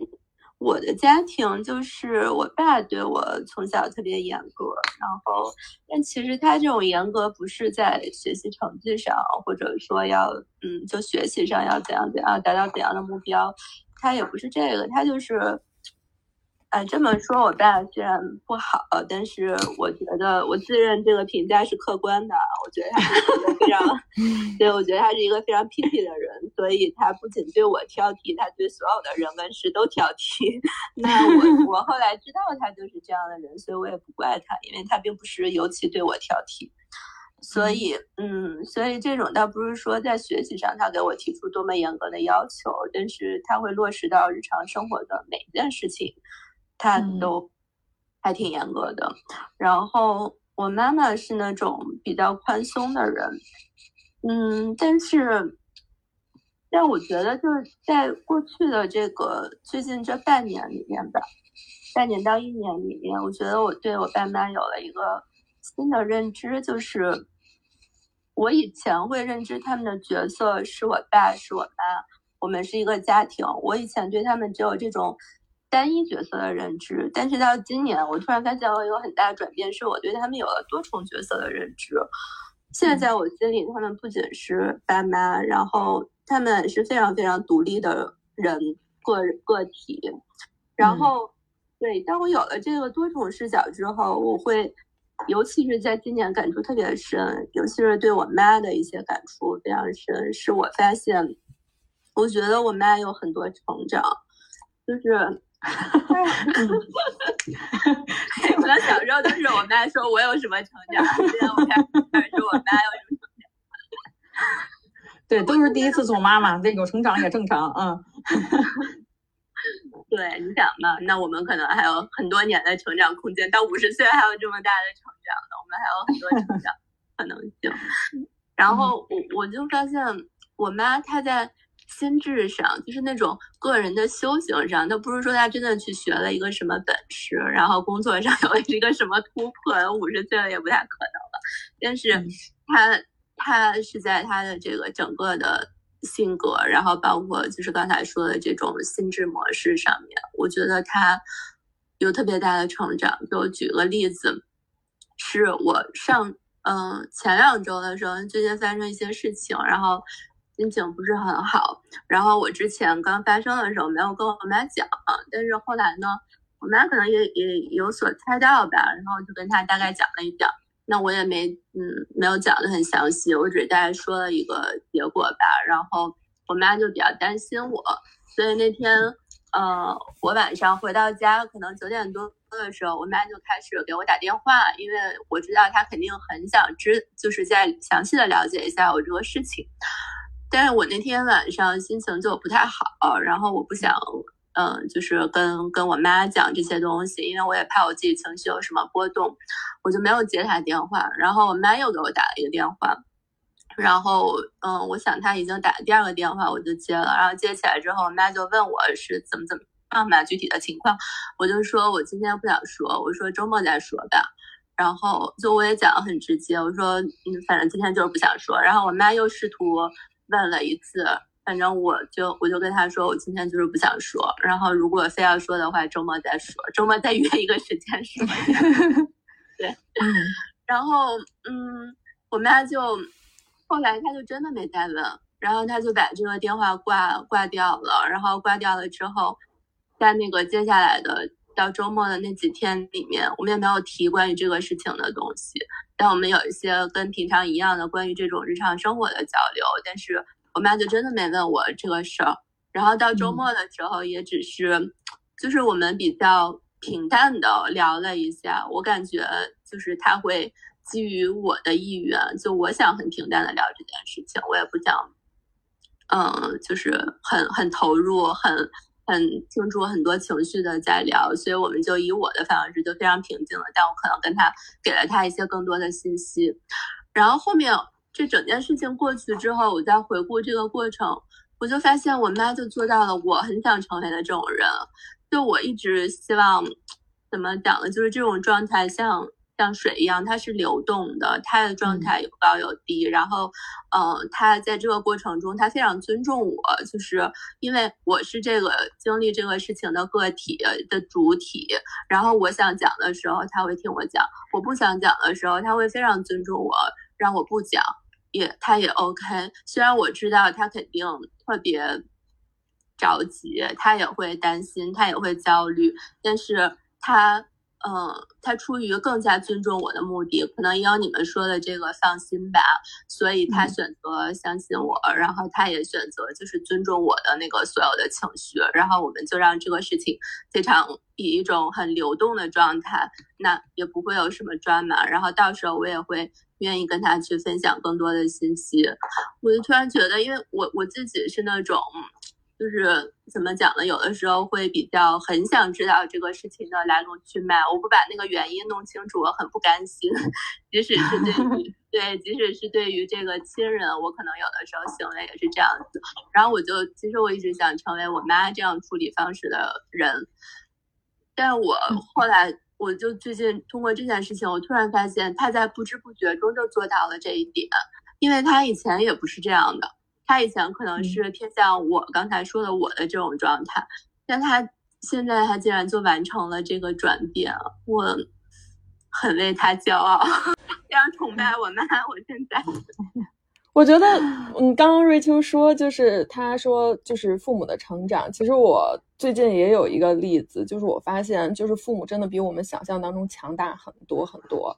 我的家庭就是我爸对我从小特别严格，然后但其实他这种严格不是在学习成绩上，或者说要嗯就学习上要怎样怎样达到怎样的目标，他也不是这个，他就是。哎，这么说，我爸虽然不好，但是我觉得我自认这个评价是客观的。我觉得他是一个非常，对，我觉得他是一个非常屁屁的人，所以他不仅对我挑剔，他对所有的人跟事都挑剔。那我我后来知道他就是这样的人，所以我也不怪他，因为他并不是尤其对我挑剔。所以，嗯，所以这种倒不是说在学习上他给我提出多么严格的要求，但是他会落实到日常生活的每一件事情。他嗯都还挺严格的。然后我妈妈是那种比较宽松的人，嗯，但是，但我觉得就是在过去的这个最近这半年里面吧，半年到一年里面，我觉得我对我爸妈有了一个新的认知，就是我以前会认知他们的角色是我爸是我妈，我们是一个家庭，我以前对他们只有这种。单一角色的认知，但是到今年，我突然发现我有很大的转变，是我对他们有了多重角色的认知。现在在我心里，他们不仅是爸妈，然后他们是非常非常独立的人个个体。然后，对，当我有了这个多重视角之后，我会，尤其是在今年感触特别深，尤其是对我妈的一些感触非常深，是我发现，我觉得我妈有很多成长，就是。可能小时候都是我妈说我有什么成长，现在我开始说我妈有什么成长。对，都是第一次做妈妈，这有成长也正常，嗯。对，你想嘛，那我们可能还有很多年的成长空间，到五十岁还有这么大的成长呢，我们还有很多成长可能性。然后我我就发现我妈她在。心智上，就是那种个人的修行上，他不是说他真的去学了一个什么本事，然后工作上有了一个什么突破，五十岁了也不太可能了。但是他他是在他的这个整个的性格，然后包括就是刚才说的这种心智模式上面，我觉得他有特别大的成长。就举个例子，是我上嗯前两周的时候，最近发生一些事情，然后。心情不是很好，然后我之前刚发生的时候没有跟我妈讲，但是后来呢，我妈可能也也有所猜到吧，然后就跟她大概讲了一讲，那我也没嗯没有讲的很详细，我只是大概说了一个结果吧，然后我妈就比较担心我，所以那天呃我晚上回到家，可能九点多的时候，我妈就开始给我打电话，因为我知道她肯定很想知，就是在详细的了解一下我这个事情。但是我那天晚上心情就不太好，然后我不想，嗯，就是跟跟我妈讲这些东西，因为我也怕我自己情绪有什么波动，我就没有接她电话。然后我妈又给我打了一个电话，然后，嗯，我想她已经打第二个电话，我就接了。然后接起来之后，我妈就问我是怎么怎么样嘛，具体的情况，我就说我今天不想说，我说周末再说吧。然后就我也讲的很直接，我说，嗯，反正今天就是不想说。然后我妈又试图。问了一次，反正我就我就跟他说，我今天就是不想说。然后如果非要说的话，周末再说，周末再约一个时间说。对，嗯。然后嗯，我妈就后来她就真的没再问，然后她就把这个电话挂挂掉了。然后挂掉了之后，在那个接下来的到周末的那几天里面，我们也没有提关于这个事情的东西。但我们有一些跟平常一样的关于这种日常生活的交流，但是我妈就真的没问我这个事儿。然后到周末的时候，也只是就是我们比较平淡的聊了一下。我感觉就是他会基于我的意愿，就我想很平淡的聊这件事情，我也不想，嗯，就是很很投入，很。很清楚很多情绪的在聊，所以我们就以我的方式就非常平静了。但我可能跟他给了他一些更多的信息，然后后面这整件事情过去之后，我再回顾这个过程，我就发现我妈就做到了我很想成为的这种人。就我一直希望怎么讲呢？就是这种状态像。像水一样，它是流动的，它的状态有高有低。然后，嗯，他在这个过程中，他非常尊重我，就是因为我是这个经历这个事情的个体的主体。然后，我想讲的时候，他会听我讲；我不想讲的时候，他会非常尊重我，让我不讲，也他也 OK。虽然我知道他肯定特别着急，他也会担心，他也会焦虑，但是他。嗯，他出于更加尊重我的目的，可能也有你们说的这个放心吧，所以他选择相信我，然后他也选择就是尊重我的那个所有的情绪，然后我们就让这个事情非常以一种很流动的状态，那也不会有什么抓马，然后到时候我也会愿意跟他去分享更多的信息，我就突然觉得，因为我我自己是那种。就是怎么讲呢？有的时候会比较很想知道这个事情的来龙去脉，我不把那个原因弄清楚，我很不甘心。即使是对于 对，即使是对于这个亲人，我可能有的时候行为也是这样子。然后我就其实我一直想成为我妈这样处理方式的人，但我后来我就最近通过这件事情，我突然发现她在不知不觉中就做到了这一点，因为她以前也不是这样的。他以前可能是偏向我刚才说的我的这种状态，但他现在他竟然就完成了这个转变，我很为他骄傲，非常崇拜我妈。我现在。我觉得，嗯，刚刚瑞秋说，就是他说，就是父母的成长。其实我最近也有一个例子，就是我发现，就是父母真的比我们想象当中强大很多很多。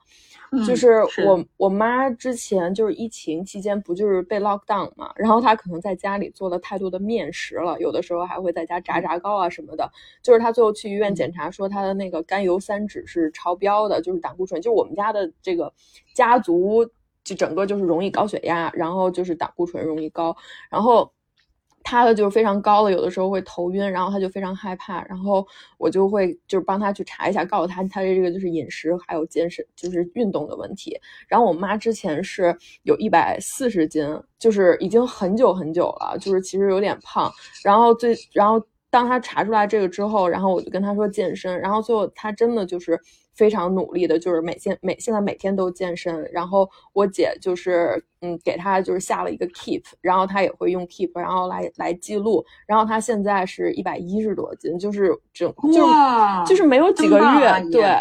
就是我我妈之前就是疫情期间不就是被 lock down 嘛，然后她可能在家里做了太多的面食了，有的时候还会在家炸炸糕啊什么的。就是她最后去医院检查，说她的那个甘油三酯是超标的，就是胆固醇，就是我们家的这个家族。就整个就是容易高血压，然后就是胆固醇容易高，然后他的就是非常高的，有的时候会头晕，然后他就非常害怕，然后我就会就是帮他去查一下，告诉他他的这个就是饮食还有健身就是运动的问题。然后我妈之前是有一百四十斤，就是已经很久很久了，就是其实有点胖。然后最然后当他查出来这个之后，然后我就跟他说健身，然后最后他真的就是。非常努力的，就是每天每现在每天都健身。然后我姐就是嗯，给她就是下了一个 Keep，然后她也会用 Keep，然后来来记录。然后她现在是一百一十多斤，就是整就就是没有几个月，对，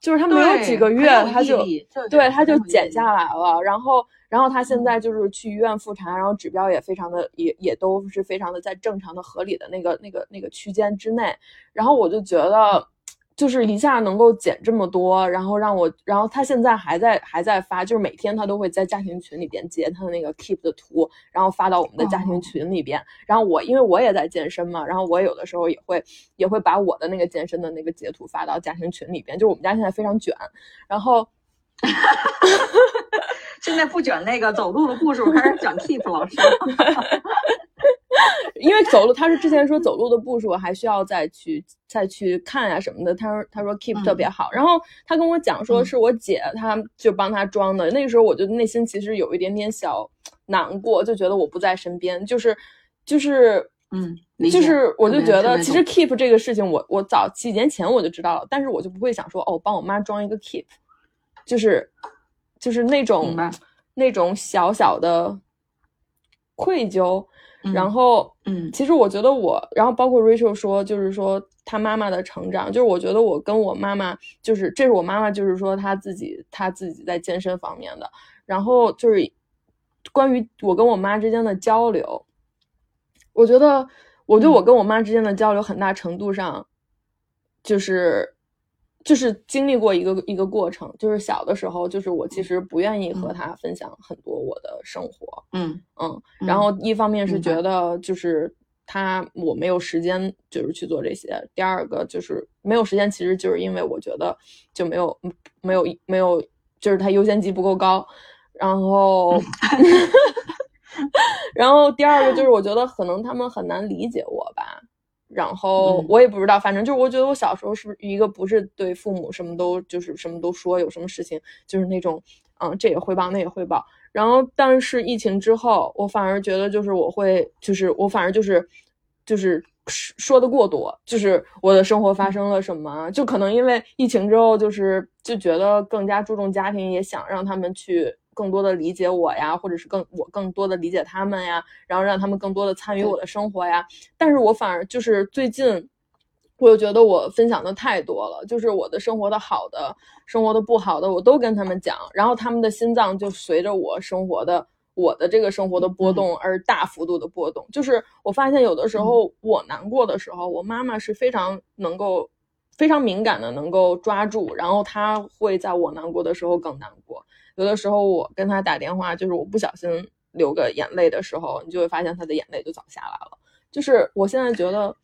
就是她没有几个月她就对她就减下来了。然后然后他现在就是去医院复查，然后指标也非常的也也都是非常的在正常的合理的那个那个那个区间之内。然后我就觉得。就是一下能够减这么多，然后让我，然后他现在还在还在发，就是每天他都会在家庭群里边截他的那个 keep 的图，然后发到我们的家庭群里边。然后我因为我也在健身嘛，然后我有的时候也会也会把我的那个健身的那个截图发到家庭群里边。就是我们家现在非常卷，然后现在不卷那个走路的步数，开始卷 keep 老师。因为走路，他是之前说走路的步数还需要再去再去看呀什么的。他说他说 keep 特别好，然后他跟我讲说是我姐，他就帮他装的。那个时候我就内心其实有一点点小难过，就觉得我不在身边，就是就是嗯，就是我就觉得其实 keep 这个事情，我我早几年前我就知道了，但是我就不会想说哦，帮我妈装一个 keep，就是就是那种那种小小的愧疚。然后，嗯，其实我觉得我，然后包括 Rachel 说，就是说她妈妈的成长，就是我觉得我跟我妈妈，就是这是我妈妈，就是说她自己，她自己在健身方面的。然后就是关于我跟我妈之间的交流，我觉得我对我跟我妈之间的交流，很大程度上就是。就是经历过一个一个过程，就是小的时候，就是我其实不愿意和他分享很多我的生活，嗯嗯，然后一方面是觉得就是他我没有时间就是去做这些，第二个就是没有时间，其实就是因为我觉得就没有没有没有，就是他优先级不够高，然后 然后第二个就是我觉得可能他们很难理解我吧。然后我也不知道，反正就是我觉得我小时候是一个不是对父母什么都就是什么都说，有什么事情就是那种，嗯，这也汇报那也汇报。然后但是疫情之后，我反而觉得就是我会就是我反而就是就是说的过多，就是我的生活发生了什么，就可能因为疫情之后就是就觉得更加注重家庭，也想让他们去。更多的理解我呀，或者是更我更多的理解他们呀，然后让他们更多的参与我的生活呀。但是我反而就是最近，我又觉得我分享的太多了，就是我的生活的好的，生活的不好的，我都跟他们讲，然后他们的心脏就随着我生活的我的这个生活的波动而大幅度的波动。就是我发现有的时候我难过的时候，我妈妈是非常能够非常敏感的能够抓住，然后她会在我难过的时候更难过。有的时候我跟他打电话，就是我不小心流个眼泪的时候，你就会发现他的眼泪就早下来了。就是我现在觉得，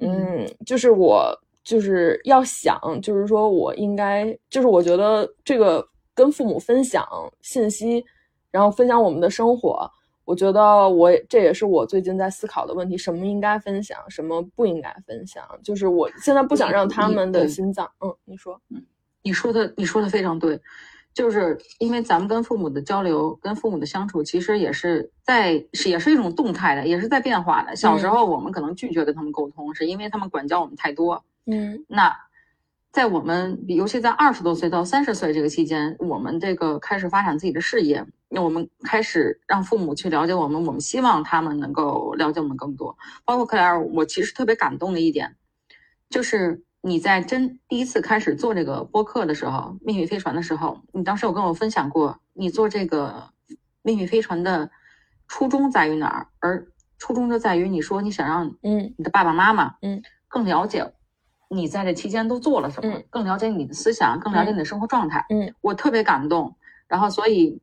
嗯，就是我就是要想，就是说我应该，就是我觉得这个跟父母分享信息，然后分享我们的生活，我觉得我这也是我最近在思考的问题：什么应该分享，什么不应该分享。就是我现在不想让他们的心脏，嗯，你说，嗯，你说的你说的非常对。就是因为咱们跟父母的交流、跟父母的相处，其实也是在是也是一种动态的，也是在变化的。小时候我们可能拒绝跟他们沟通，是因为他们管教我们太多。嗯，那在我们尤其在二十多岁到三十岁这个期间，我们这个开始发展自己的事业，那我们开始让父母去了解我们，我们希望他们能够了解我们更多。包括克莱尔，我其实特别感动的一点，就是你在真第一次开始做这个播客的时候，《命运飞船》的时候，你当时有跟我分享过，你做这个《命运飞船》的初衷在于哪儿？而初衷就在于你说你想让嗯你的爸爸妈妈嗯更了解你在这期间都做了什么，嗯更了解你的思想，更了解你的生活状态。嗯我特别感动，然后所以，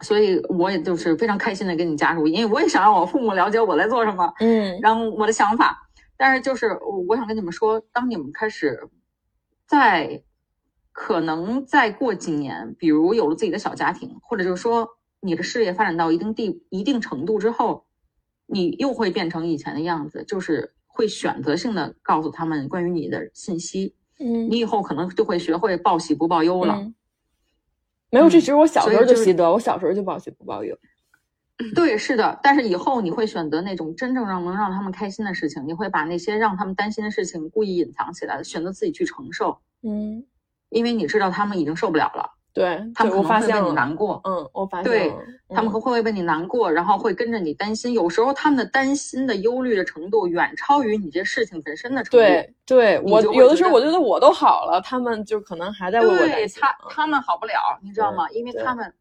所以我也就是非常开心的跟你加入，因为我也想让我父母了解我在做什么，嗯然后我的想法。但是就是我我想跟你们说，当你们开始在可能再过几年，比如有了自己的小家庭，或者就是说你的事业发展到一定地一定程度之后，你又会变成以前的样子，就是会选择性的告诉他们关于你的信息。嗯你以后可能就会学会报喜不报忧了。嗯，没有，这其实我小时候就习得，我小时候就报喜不报忧。对，是的，但是以后你会选择那种真正让能让他们开心的事情，你会把那些让他们担心的事情故意隐藏起来，选择自己去承受，嗯，因为你知道他们已经受不了了，对，他们可能会为你发现了，难过，嗯，我发现对了，他们嗯会会为你难过，然后会跟着你担心，有时候他们的担心的忧虑的程度远超于你这事情本身的程度。对对，我有的时候我觉得我都好了，他们就可能还在为我担心。他嗯他们好不了，你知道吗？因为他们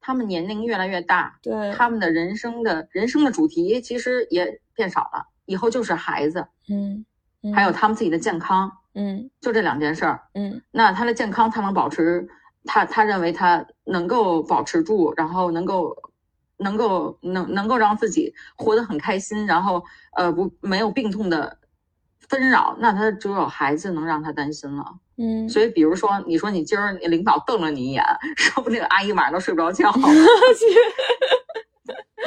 他们年龄越来越大，对，他们的人生的人生的主题其实也变少了，以后就是孩子，嗯，嗯还有他们自己的健康，嗯。就这两件事儿。嗯。那他的健康他能保持，他他认为他能够保持住，然后能够能够能能够让自己活得很开心，然后呃不没有病痛的纷扰，那他只有孩子能让他担心了。嗯，所以比如说，你说你今儿你领导瞪了你一眼，说不定阿姨晚上都睡不着觉。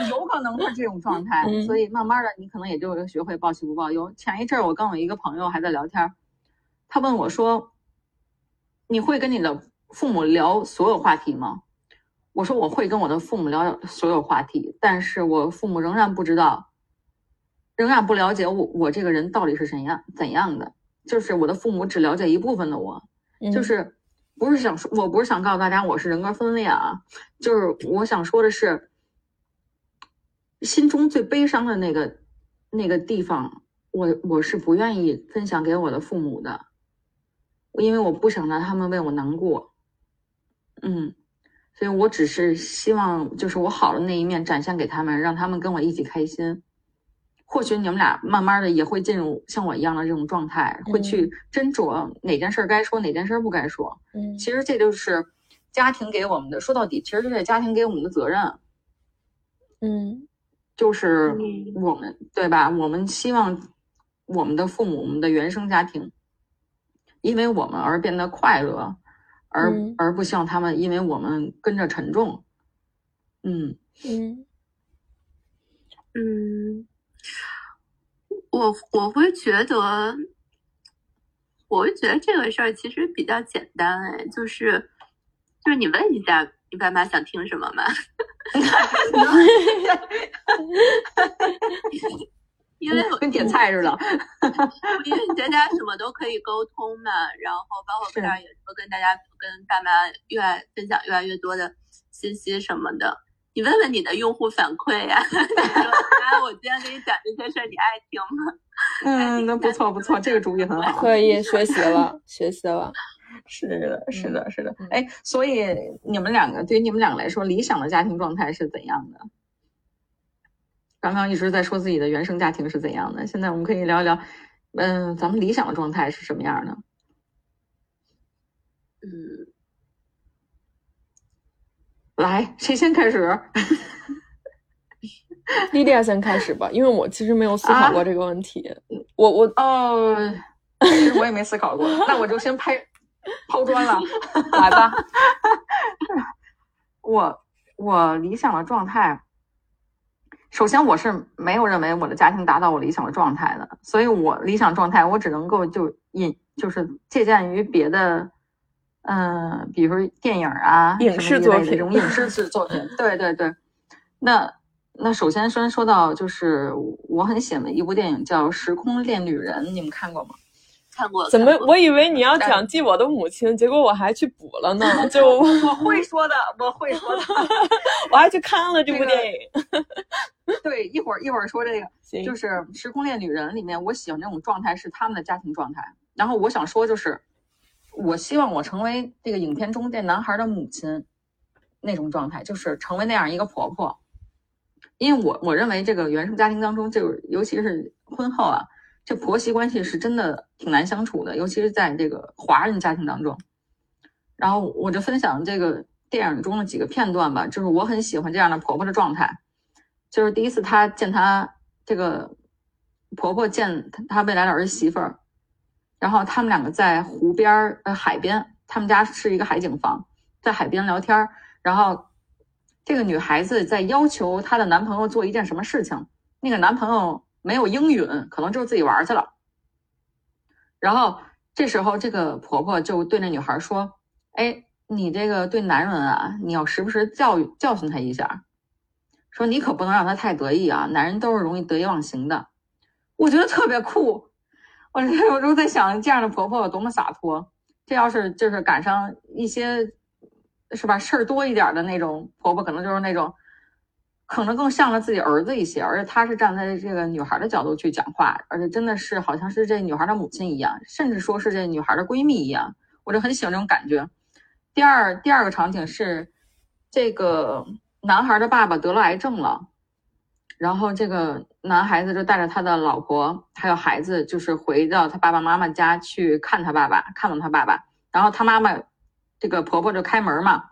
有可能是这种状态，嗯所以慢慢的你可能也就学会报喜不报忧。前一阵儿我跟我一个朋友还在聊天儿，他问我说：“你会跟你的父母聊所有话题吗？”我说：“我会跟我的父母聊所有话题，但是我父母仍然不知道，仍然不了解我我这个人到底是怎样怎样的，就是我的父母只了解一部分的我，嗯就是不是想说，我不是想告诉大家我是人格分裂啊，就是我想说的是，心中最悲伤的那个那个地方，我我是不愿意分享给我的父母的，因为我不想让他们为我难过，嗯，所以我只是希望就是我好的那一面展现给他们，让他们跟我一起开心。或许你们俩慢慢的也会进入像我一样的这种状态，会去斟酌哪件事儿该说，哪件事儿不该说。嗯。其实这就是家庭给我们的，说到底，其实这是家庭给我们的责任，嗯。就是嗯。我们对吧？我们希望我们的父母、我们的原生家庭，因为我们而变得快乐，而、嗯。而不希望他们因为我们跟着沉重。嗯。嗯。嗯，我我会觉得，我会觉得这个事儿其实比较简单哎，就是就是你问一下你爸妈想听什么嘛，因为我跟点菜似的。因为大家什么都可以沟通嘛，然后包括是这儿也说跟大家跟爸妈越来分享越来越多的信息什么的。你问问你的用户反馈呀、你说啊，我今天给你讲这些事儿，你爱听吗？嗯，那不错不错，这个主意很好。可以学习了，学习了。是的，是的，是的嗯。哎，所以你们两个对于你们两个来说，理想的家庭状态是怎样的？刚刚一直在说自己的原生家庭是怎样的，现在我们可以聊一聊，嗯，咱们理想的状态是什么样的？嗯，来，谁先开始？莉莉亚先开始吧，因为我其实没有思考啊过这个问题。我我哦，其实我也没思考过，那我就先拍抛砖了。来吧，我我理想的状态，首先我是没有认为我的家庭达到我理想的状态的，所以我理想状态我只能够就引就是借鉴于别的，嗯、比如说电影啊、影视作品这种 影视制作品，对对对。那那首先先说到就是我很喜欢的一部电影叫《时空恋旅人》，你们看过吗？看过。怎么？我以为你要讲记我的母亲，结果我还去补了呢。就 我会说的，我会说的，我还去看了这部电影。对，一会儿一会儿说这个，就是《时空恋旅人》里面，我喜欢这种状态是他们的家庭状态。然后我想说，就是我希望我成为这个影片中这男孩的母亲那种状态，就是成为那样一个婆婆。因为我我认为这个原生家庭当中，就尤其是婚后啊，这婆媳关系是真的挺难相处的，尤其是在这个华人家庭当中。然后我就分享这个电影中的几个片段吧，就是我很喜欢这样的婆婆的状态。就是第一次她见她这个婆婆见她未来的儿媳妇儿，然后他们两个在湖边儿呃海边，他们家是一个海景房，在海边聊天，然后。这个女孩子在要求她的男朋友做一件什么事情，那个男朋友没有应允，可能就是自己玩去了。然后这时候，这个婆婆就对那女孩说：“哎，你这个对男人啊，你要时不时教育教训他一下，说你可不能让他太得意啊，男人都是容易得意忘形的。”我觉得特别酷，我我就在想，这样的婆婆有多么洒脱。这要是就是赶上一些。是吧？事儿多一点的那种婆婆，可能就是那种，可能更像了自己儿子一些，而且她是站在这个女孩的角度去讲话，而且真的是好像是这女孩的母亲一样，甚至说是这女孩的闺蜜一样，我就很喜欢这种感觉。第二，第二个场景是这个男孩的爸爸得了癌症了，然后这个男孩子就带着他的老婆还有孩子，就是回到他爸爸妈妈家去看他爸爸，看望他爸爸，然后他妈妈。这个婆婆就开门嘛，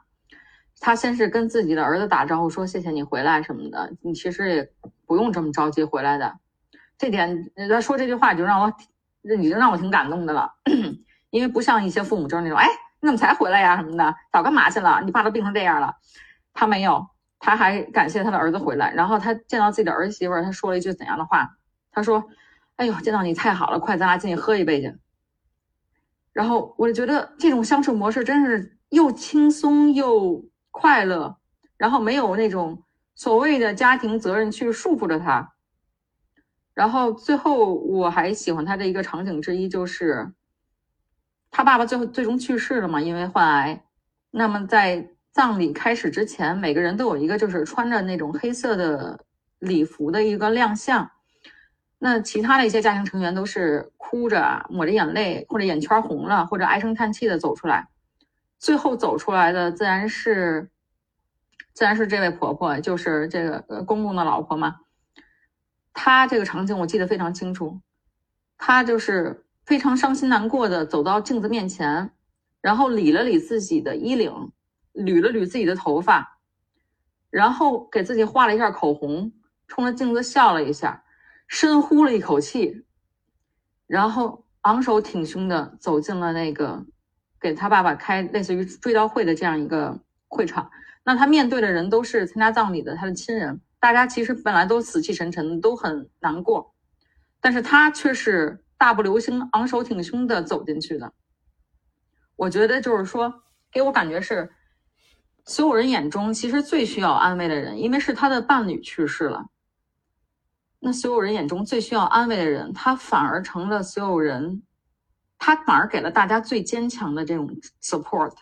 她先是跟自己的儿子打招呼，说谢谢你回来什么的。你其实也不用这么着急回来的。这点他说这句话就让我，已经让我挺感动的了。因为不像一些父母就是那种，哎，你怎么才回来呀什么的，早干嘛去了？你爸都病成这样了。他没有，他还感谢他的儿子回来。然后他见到自己的儿媳妇，他说了一句怎样的话？他说：“哎呦，见到你太好了，快咱俩进去喝一杯去。”然后我就觉得这种相处模式真是又轻松又快乐，然后没有那种所谓的家庭责任去束缚着他。然后最后我还喜欢他的一个场景之一就是，他爸爸最后最终去世了嘛，因为患癌。那么在葬礼开始之前，每个人都有一个就是穿着那种黑色的礼服的一个亮相。那其他的一些家庭成员都是哭着、抹着眼泪，或者眼圈红了，或者唉声叹气的走出来。最后走出来的自然是，自然是这位婆婆，就是这个公公的老婆嘛。她这个场景我记得非常清楚，她就是非常伤心难过的走到镜子面前，然后理了理自己的衣领，捋了捋自己的头发，然后给自己画了一下口红，冲着镜子笑了一下。深呼了一口气，然后昂首挺胸的走进了那个给他爸爸开类似于追悼会的这样一个会场。那他面对的人都是参加葬礼的他的亲人，大家其实本来都死气沉沉的，都很难过，但是他却是大步流星、昂首挺胸的走进去的。我觉得就是说，给我感觉是所有人眼中其实最需要安慰的人，因为是他的伴侣去世了。那所有人眼中最需要安慰的人，他反而成了所有人，他反而给了大家最坚强的这种 support。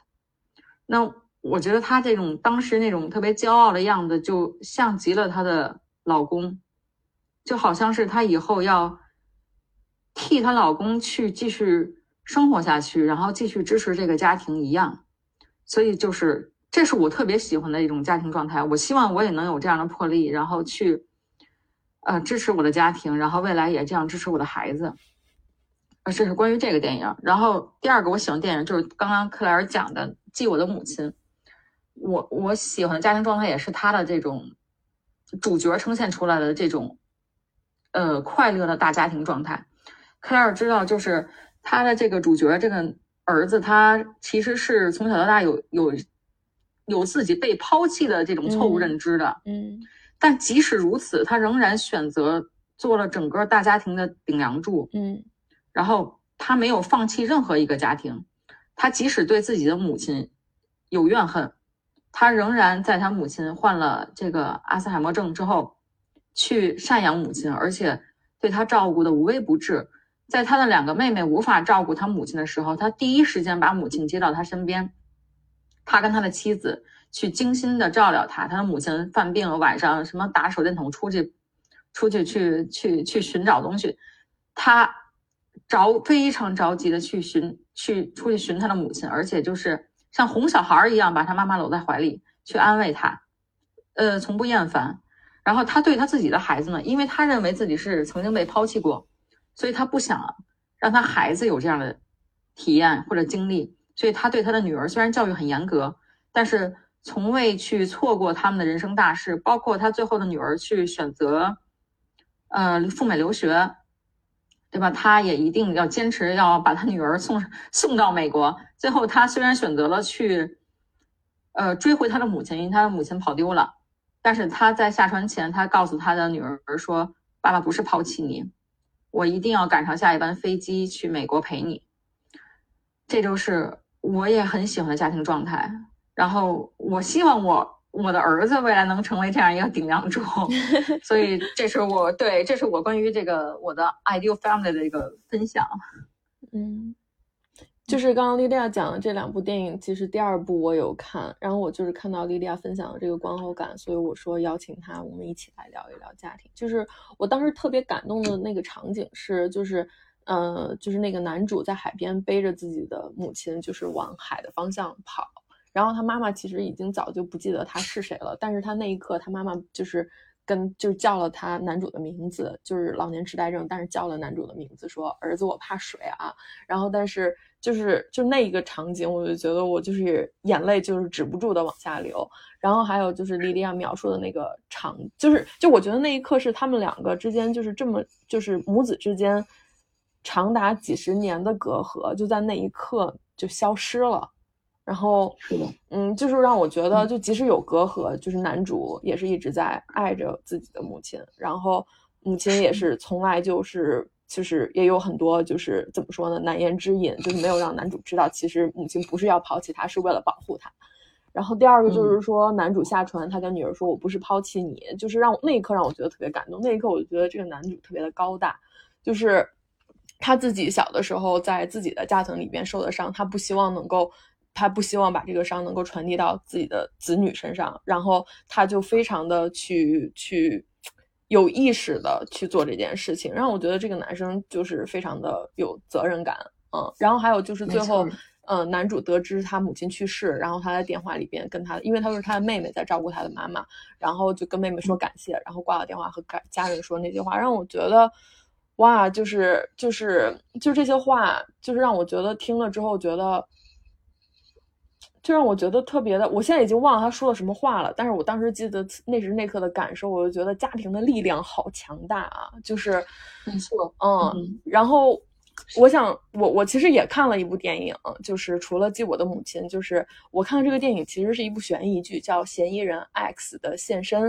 那我觉得他这种当时那种特别骄傲的样子，就像极了她的老公，就好像是她以后要替她老公去继续生活下去，然后继续支持这个家庭一样。所以就是，这是我特别喜欢的一种家庭状态。我希望我也能有这样的魄力，然后去。呃，支持我的家庭，然后未来也这样支持我的孩子。呃，这是关于这个电影。然后第二个我喜欢电影就是刚刚克莱尔讲的《记我的母亲》。我我喜欢的家庭状态也是他的这种主角呈现出来的这种呃快乐的大家庭状态。克莱尔知道，就是他的这个主角这个儿子，他其实是从小到大有有有自己被抛弃的这种错误认知的。嗯。但即使如此，他仍然选择做了整个大家庭的顶梁柱。嗯，然后他没有放弃任何一个家庭，他即使对自己的母亲有怨恨，他仍然在他母亲患了这个阿兹海默症之后，去赡养母亲，而且对他照顾的无微不至。在他的两个妹妹无法照顾他母亲的时候，他第一时间把母亲接到他身边。他跟他的妻子去精心的照料他，他的母亲犯病了，晚上什么打手电筒出去，出去去去去寻找东西，他着非常着急的去寻去出去寻他的母亲，而且就是像哄小孩一样把他妈妈搂在怀里去安慰他，呃，从不厌烦。然后他对他自己的孩子呢，因为他认为自己是曾经被抛弃过，所以他不想让他孩子有这样的体验或者经历。所以他对他的女儿虽然教育很严格，但是从未去错过他们的人生大事，包括他最后的女儿去选择，呃，赴美留学，对吧？他也一定要坚持要把他女儿送送到美国。最后他虽然选择了去，呃，追回他的母亲，因为他的母亲跑丢了，但是他在下船前，他告诉他的女儿说：“爸爸不是抛弃你，我一定要赶上下一班飞机去美国陪你。”这就是。我也很喜欢的家庭状态，然后我希望我我的儿子未来能成为这样一个顶梁柱，所以这是我对这是我关于这个我的 ideal family 的一个分享。嗯，就是刚刚莉莉娅讲的这两部电影，其实第二部我有看，然后我就是看到莉莉娅分享的这个观后感，所以我说邀请她，我们一起来聊一聊家庭。就是我当时特别感动的那个场景是，就是。呃，就是那个男主在海边背着自己的母亲，就是往海的方向跑。然后他妈妈其实已经早就不记得他是谁了，但是他那一刻，他妈妈就是跟就叫了他男主的名字，就是老年痴呆症，但是叫了男主的名字，说儿子，我怕水啊。然后但是就是就那一个场景，我就觉得我就是眼泪就是止不住的往下流。然后还有就是莉莉娅描述的那个场，就是就我觉得那一刻是他们两个之间就是这么就是母子之间。长达几十年的隔阂就在那一刻就消失了，然后是的，嗯，就是让我觉得，就即使有隔阂，就是男主也是一直在爱着自己的母亲，然后母亲也是从来就是就是也有很多就是怎么说呢，难言之隐，就是没有让男主知道，其实母亲不是要抛弃他，是为了保护他。然后第二个就是说，男主下船，他跟女儿说：“我不是抛弃你。”就是让那一刻让我觉得特别感动。那一刻，我就觉得这个男主特别的高大，就是。他自己小的时候在自己的家庭里边受的伤，他不希望能够，他不希望把这个伤能够传递到自己的子女身上，然后他就非常的去去有意识的去做这件事情，让我觉得这个男生就是非常的有责任感，嗯，然后还有就是最后，嗯，男主得知他母亲去世，然后他在电话里边跟他，因为他是他的妹妹在照顾他的妈妈，然后就跟妹妹说感谢，然后挂了电话和家家人说那句话，让我觉得。哇，就是就是就这些话，就是让我觉得听了之后觉得，就让我觉得特别的。我现在已经忘了他说了什么话了，但是我当时记得那时那刻的感受，我就觉得家庭的力量好强大啊！就是，没错，嗯。然后我想，我我其实也看了一部电影，就是除了记我的母亲，就是我看的这个电影其实是一部悬疑剧，叫《嫌疑人 X 的现身》。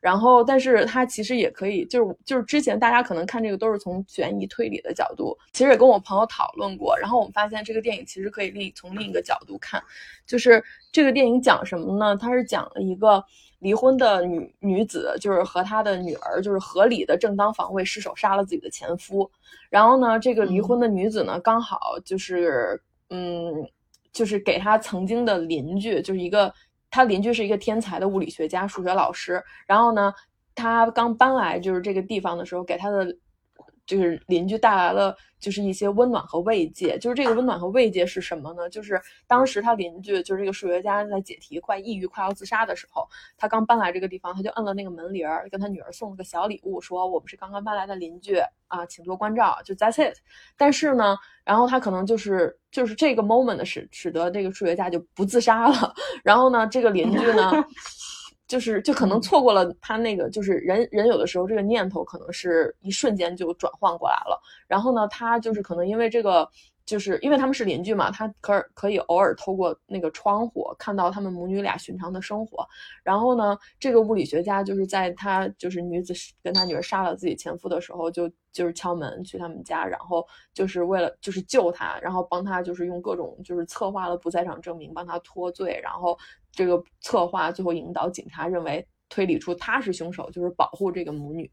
然后，但是它其实也可以，就是就是之前大家可能看这个都是从悬疑推理的角度，其实也跟我朋友讨论过。然后我们发现这个电影其实可以另从另一个角度看，就是这个电影讲什么呢？它是讲了一个离婚的女女子，就是和她的女儿，就是合理的正当防卫失手杀了自己的前夫。然后呢，这个离婚的女子呢，刚好就是嗯，就是给她曾经的邻居，就是一个。她邻居是一个天才的物理学家、数学老师。然后呢，她刚搬来就是这个地方的时候，给她的就是邻居带来了就是一些温暖和慰藉。就是这个温暖和慰藉是什么呢？就是当时他邻居就是这个数学家在解题快抑郁、快要自杀的时候，他刚搬来这个地方，他就摁了那个门铃儿，跟他女儿送了个小礼物，说我们是刚刚搬来的邻居啊，请多关照。就 That's it。但是呢。然后他可能就是就是这个 moment 使使得这个数学家就不自杀了。然后呢，这个邻居呢，就是就可能错过了他那个，就是人人有的时候这个念头可能是一瞬间就转换过来了。然后呢，他就是可能因为这个。就是因为他们是邻居嘛，他可可以偶尔透过那个窗户看到他们母女俩寻常的生活。然后呢，这个物理学家就是在他就是女子跟他女儿杀了自己前夫的时候，就就是敲门去他们家，然后就是为了就是救他，然后帮他就是用各种就是策划了不在场证明帮他脱罪，然后这个策划最后引导警察认为推理出他是凶手，就是保护这个母女。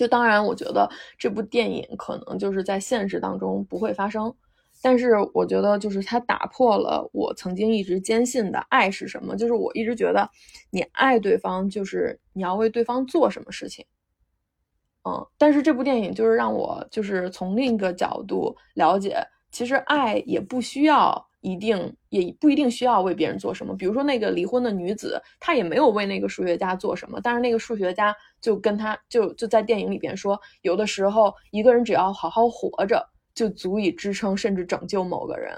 就当然，我觉得这部电影可能就是在现实当中不会发生，但是我觉得就是它打破了我曾经一直坚信的爱是什么，就是我一直觉得你爱对方就是你要为对方做什么事情。嗯，但是这部电影就是让我就是从另一个角度了解，其实爱也不需要一定，也不一定需要为别人做什么。比如说那个离婚的女子，她也没有为那个数学家做什么，但是那个数学家就跟她就就在电影里边说，有的时候一个人只要好好活着，就足以支撑甚至拯救某个人。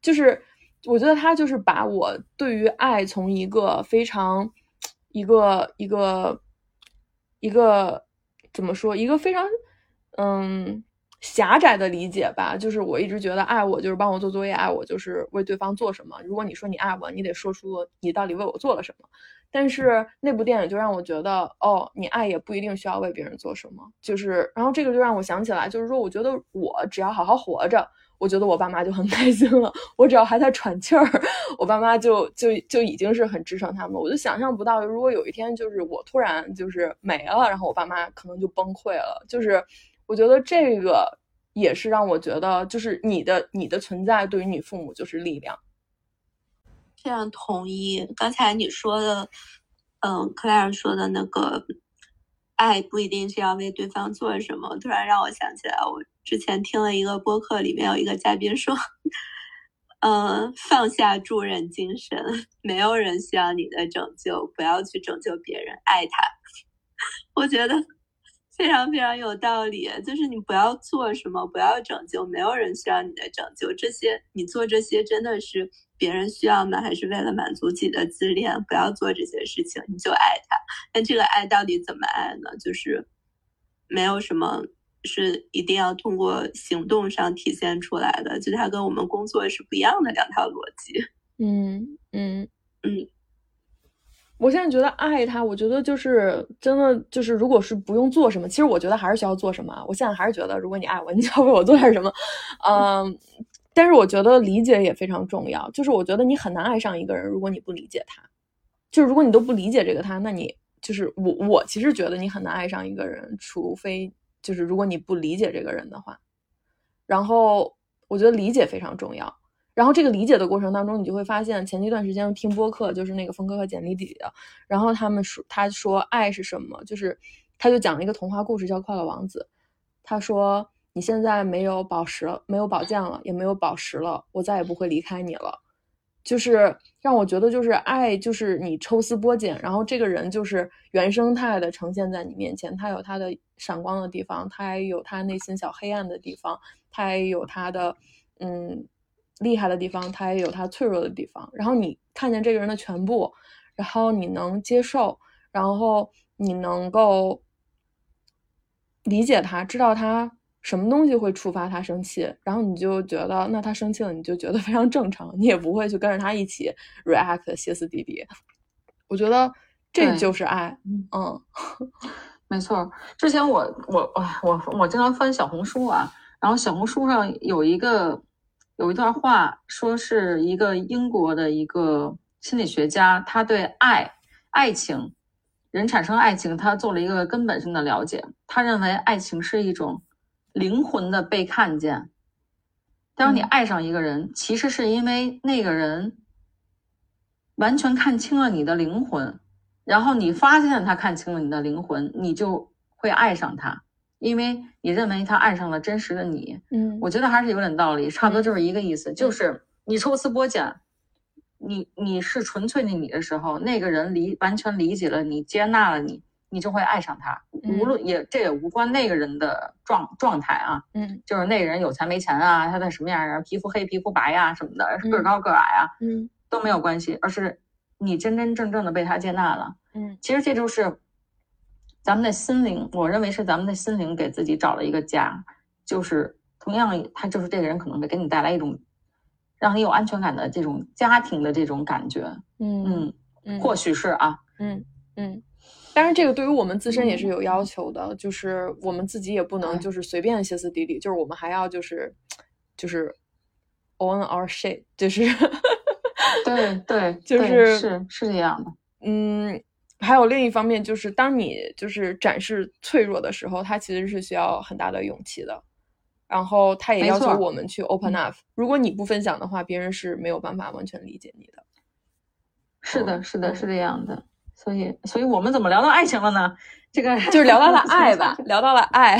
就是我觉得他就是把我对于爱从一个非常一个一个一个。怎么说？一个非常，嗯，狭窄的理解吧。就是我一直觉得爱我就是帮我做作业，爱我就是为对方做什么。如果你说你爱我，你得说出你到底为我做了什么。但是那部电影就让我觉得，哦，你爱也不一定需要为别人做什么。就是，然后这个就让我想起来，就是说，我觉得我只要好好活着。我觉得我爸妈就很开心了。我只要还在喘气儿，我爸妈就就就已经是很支撑他们。我就想象不到，如果有一天就是我突然就是没了，然后我爸妈可能就崩溃了。就是我觉得这个也是让我觉得，就是你的你的存在对于你父母就是力量。非常同意刚才你说的，嗯，克莱尔说的那个。爱不一定是要为对方做什么。突然让我想起来，我之前听了一个播客，里面有一个嘉宾说：“嗯，放下助人精神，没有人需要你的拯救，不要去拯救别人，爱他。”我觉得非常非常有道理。就是你不要做什么，不要拯救，没有人需要你的拯救。这些你做这些真的是。别人需要吗？还是为了满足自己的自恋？不要做这些事情，你就爱他。但这个爱到底怎么爱呢？就是没有什么是一定要通过行动上体现出来的，就它跟我们工作是不一样的两条逻辑。嗯嗯嗯。我现在觉得爱他，我觉得就是真的就是，如果是不用做什么，其实我觉得还是需要做什么。我现在还是觉得，如果你爱我，你就要为我做点什么。嗯。但是我觉得理解也非常重要，就是我觉得你很难爱上一个人，如果你不理解他，就是如果你都不理解这个他，那你就是我我其实觉得你很难爱上一个人，除非就是如果你不理解这个人的话，然后我觉得理解非常重要，然后这个理解的过程当中，你就会发现前一段时间听播客，就是那个峰哥和简历底的，然后他们说他说爱是什么，就是他就讲了一个童话故事叫《快乐王子》，他说。你现在没有宝石了，没有宝剑了，也没有宝石了，我再也不会离开你了。就是让我觉得，就是爱，就是你抽丝剥茧，然后这个人就是原生态的呈现在你面前。他有他的闪光的地方，他也有他内心小黑暗的地方，他也有他的嗯厉害的地方，他也有他脆弱的地方。然后你看见这个人的全部，然后你能接受，然后你能够理解他，知道他。什么东西会触发他生气？然后你就觉得，那他生气了，你就觉得非常正常，你也不会去跟着他一起 react 歇斯底里。我觉得这就是爱。嗯，没错。之前我我我我经常翻小红书啊，然后小红书上有一个有一段话，说是一个英国的一个心理学家，他对爱爱情人产生爱情，他做了一个根本性的了解。他认为爱情是一种。灵魂的被看见。当你爱上一个人，其实是因为那个人完全看清了你的灵魂，然后你发现他看清了你的灵魂，你就会爱上他，因为你认为他爱上了真实的你。嗯，我觉得还是有点道理，差不多就是一个意思，就是你抽丝剥茧，你你是纯粹的你的时候，那个人理完全理解了你，接纳了你。你就会爱上他，无论也这也无关那个人的状状态啊，嗯，就是那个人有钱没钱啊，他在什么样人，皮肤黑皮肤白呀什么的，个高个矮啊，嗯，都没有关系，而是你真真正正的被他接纳了，嗯，其实这就是咱们的心灵，我认为是咱们的心灵给自己找了一个家，就是同样他就是这个人可能会给你带来一种让你有安全感的这种家庭的这种感觉，嗯嗯，或许是啊，嗯嗯。但是这个对于我们自身也是有要求的，就是我们自己也不能就是随便歇斯底里，就是我们还要就是就是 own our shit，就是对对，就是是是这样的。嗯，还有另一方面就是，当你就是展示脆弱的时候，它其实是需要很大的勇气的。然后他也要求我们去 open up。如果你不分享的话，别人是没有办法完全理解你的。是的，是的，是这样的。所以，所以我们怎么聊到爱情了呢？这个 就是聊到了爱吧，聊到了爱。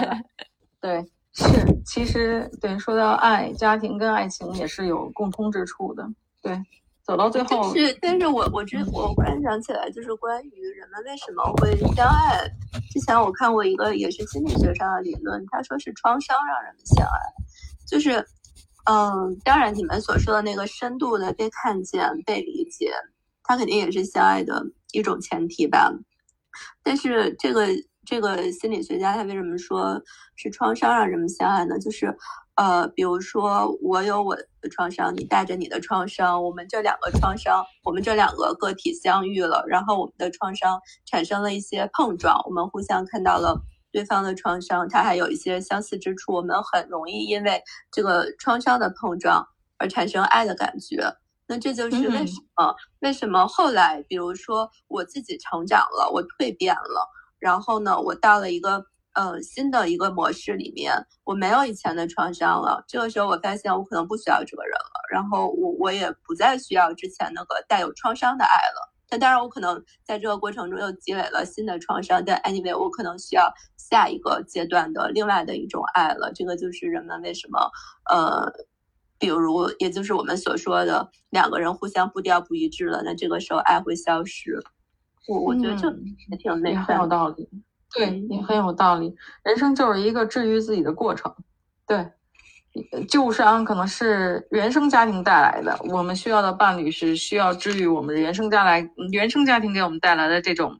对，是，其实对，说到爱，家庭跟爱情也是有共通之处的。对。走到最后是，但是我我之我忽然想起来，就是关于人们为什么会相爱。之前我看过一个也是心理学上的理论，他说是创伤让人们相爱。就是，嗯，当然你们所说的那个深度的被看见、被理解，它肯定也是相爱的一种前提吧。但是这个这个心理学家他为什么说是创伤让人们相爱呢？就是。呃，比如说我有我的创伤，你带着你的创伤，我们这两个创伤，我们这两个个体相遇了，然后我们的创伤产生了一些碰撞，我们互相看到了对方的创伤，它还有一些相似之处，我们很容易因为这个创伤的碰撞而产生爱的感觉。那这就是为什么？为什么后来，比如说我自己成长了，我蜕变了，然后呢，我到了一个。嗯，新的一个模式里面，我没有以前的创伤了。这个时候，我发现我可能不需要这个人了，然后我我也不再需要之前那个带有创伤的爱了。但当然，我可能在这个过程中又积累了新的创伤。但 anyway，我可能需要下一个阶段的另外的一种爱了。这个就是人们为什么呃，比如，也就是我们所说的两个人互相步调不一致了，那这个时候爱会消失。我我觉得这也挺那很有道理。对，也很有道理。人生就是一个治愈自己的过程。对，旧伤可能是原生家庭带来的，我们需要的伴侣是需要治愈我们原生家来原生家庭给我们带来的这种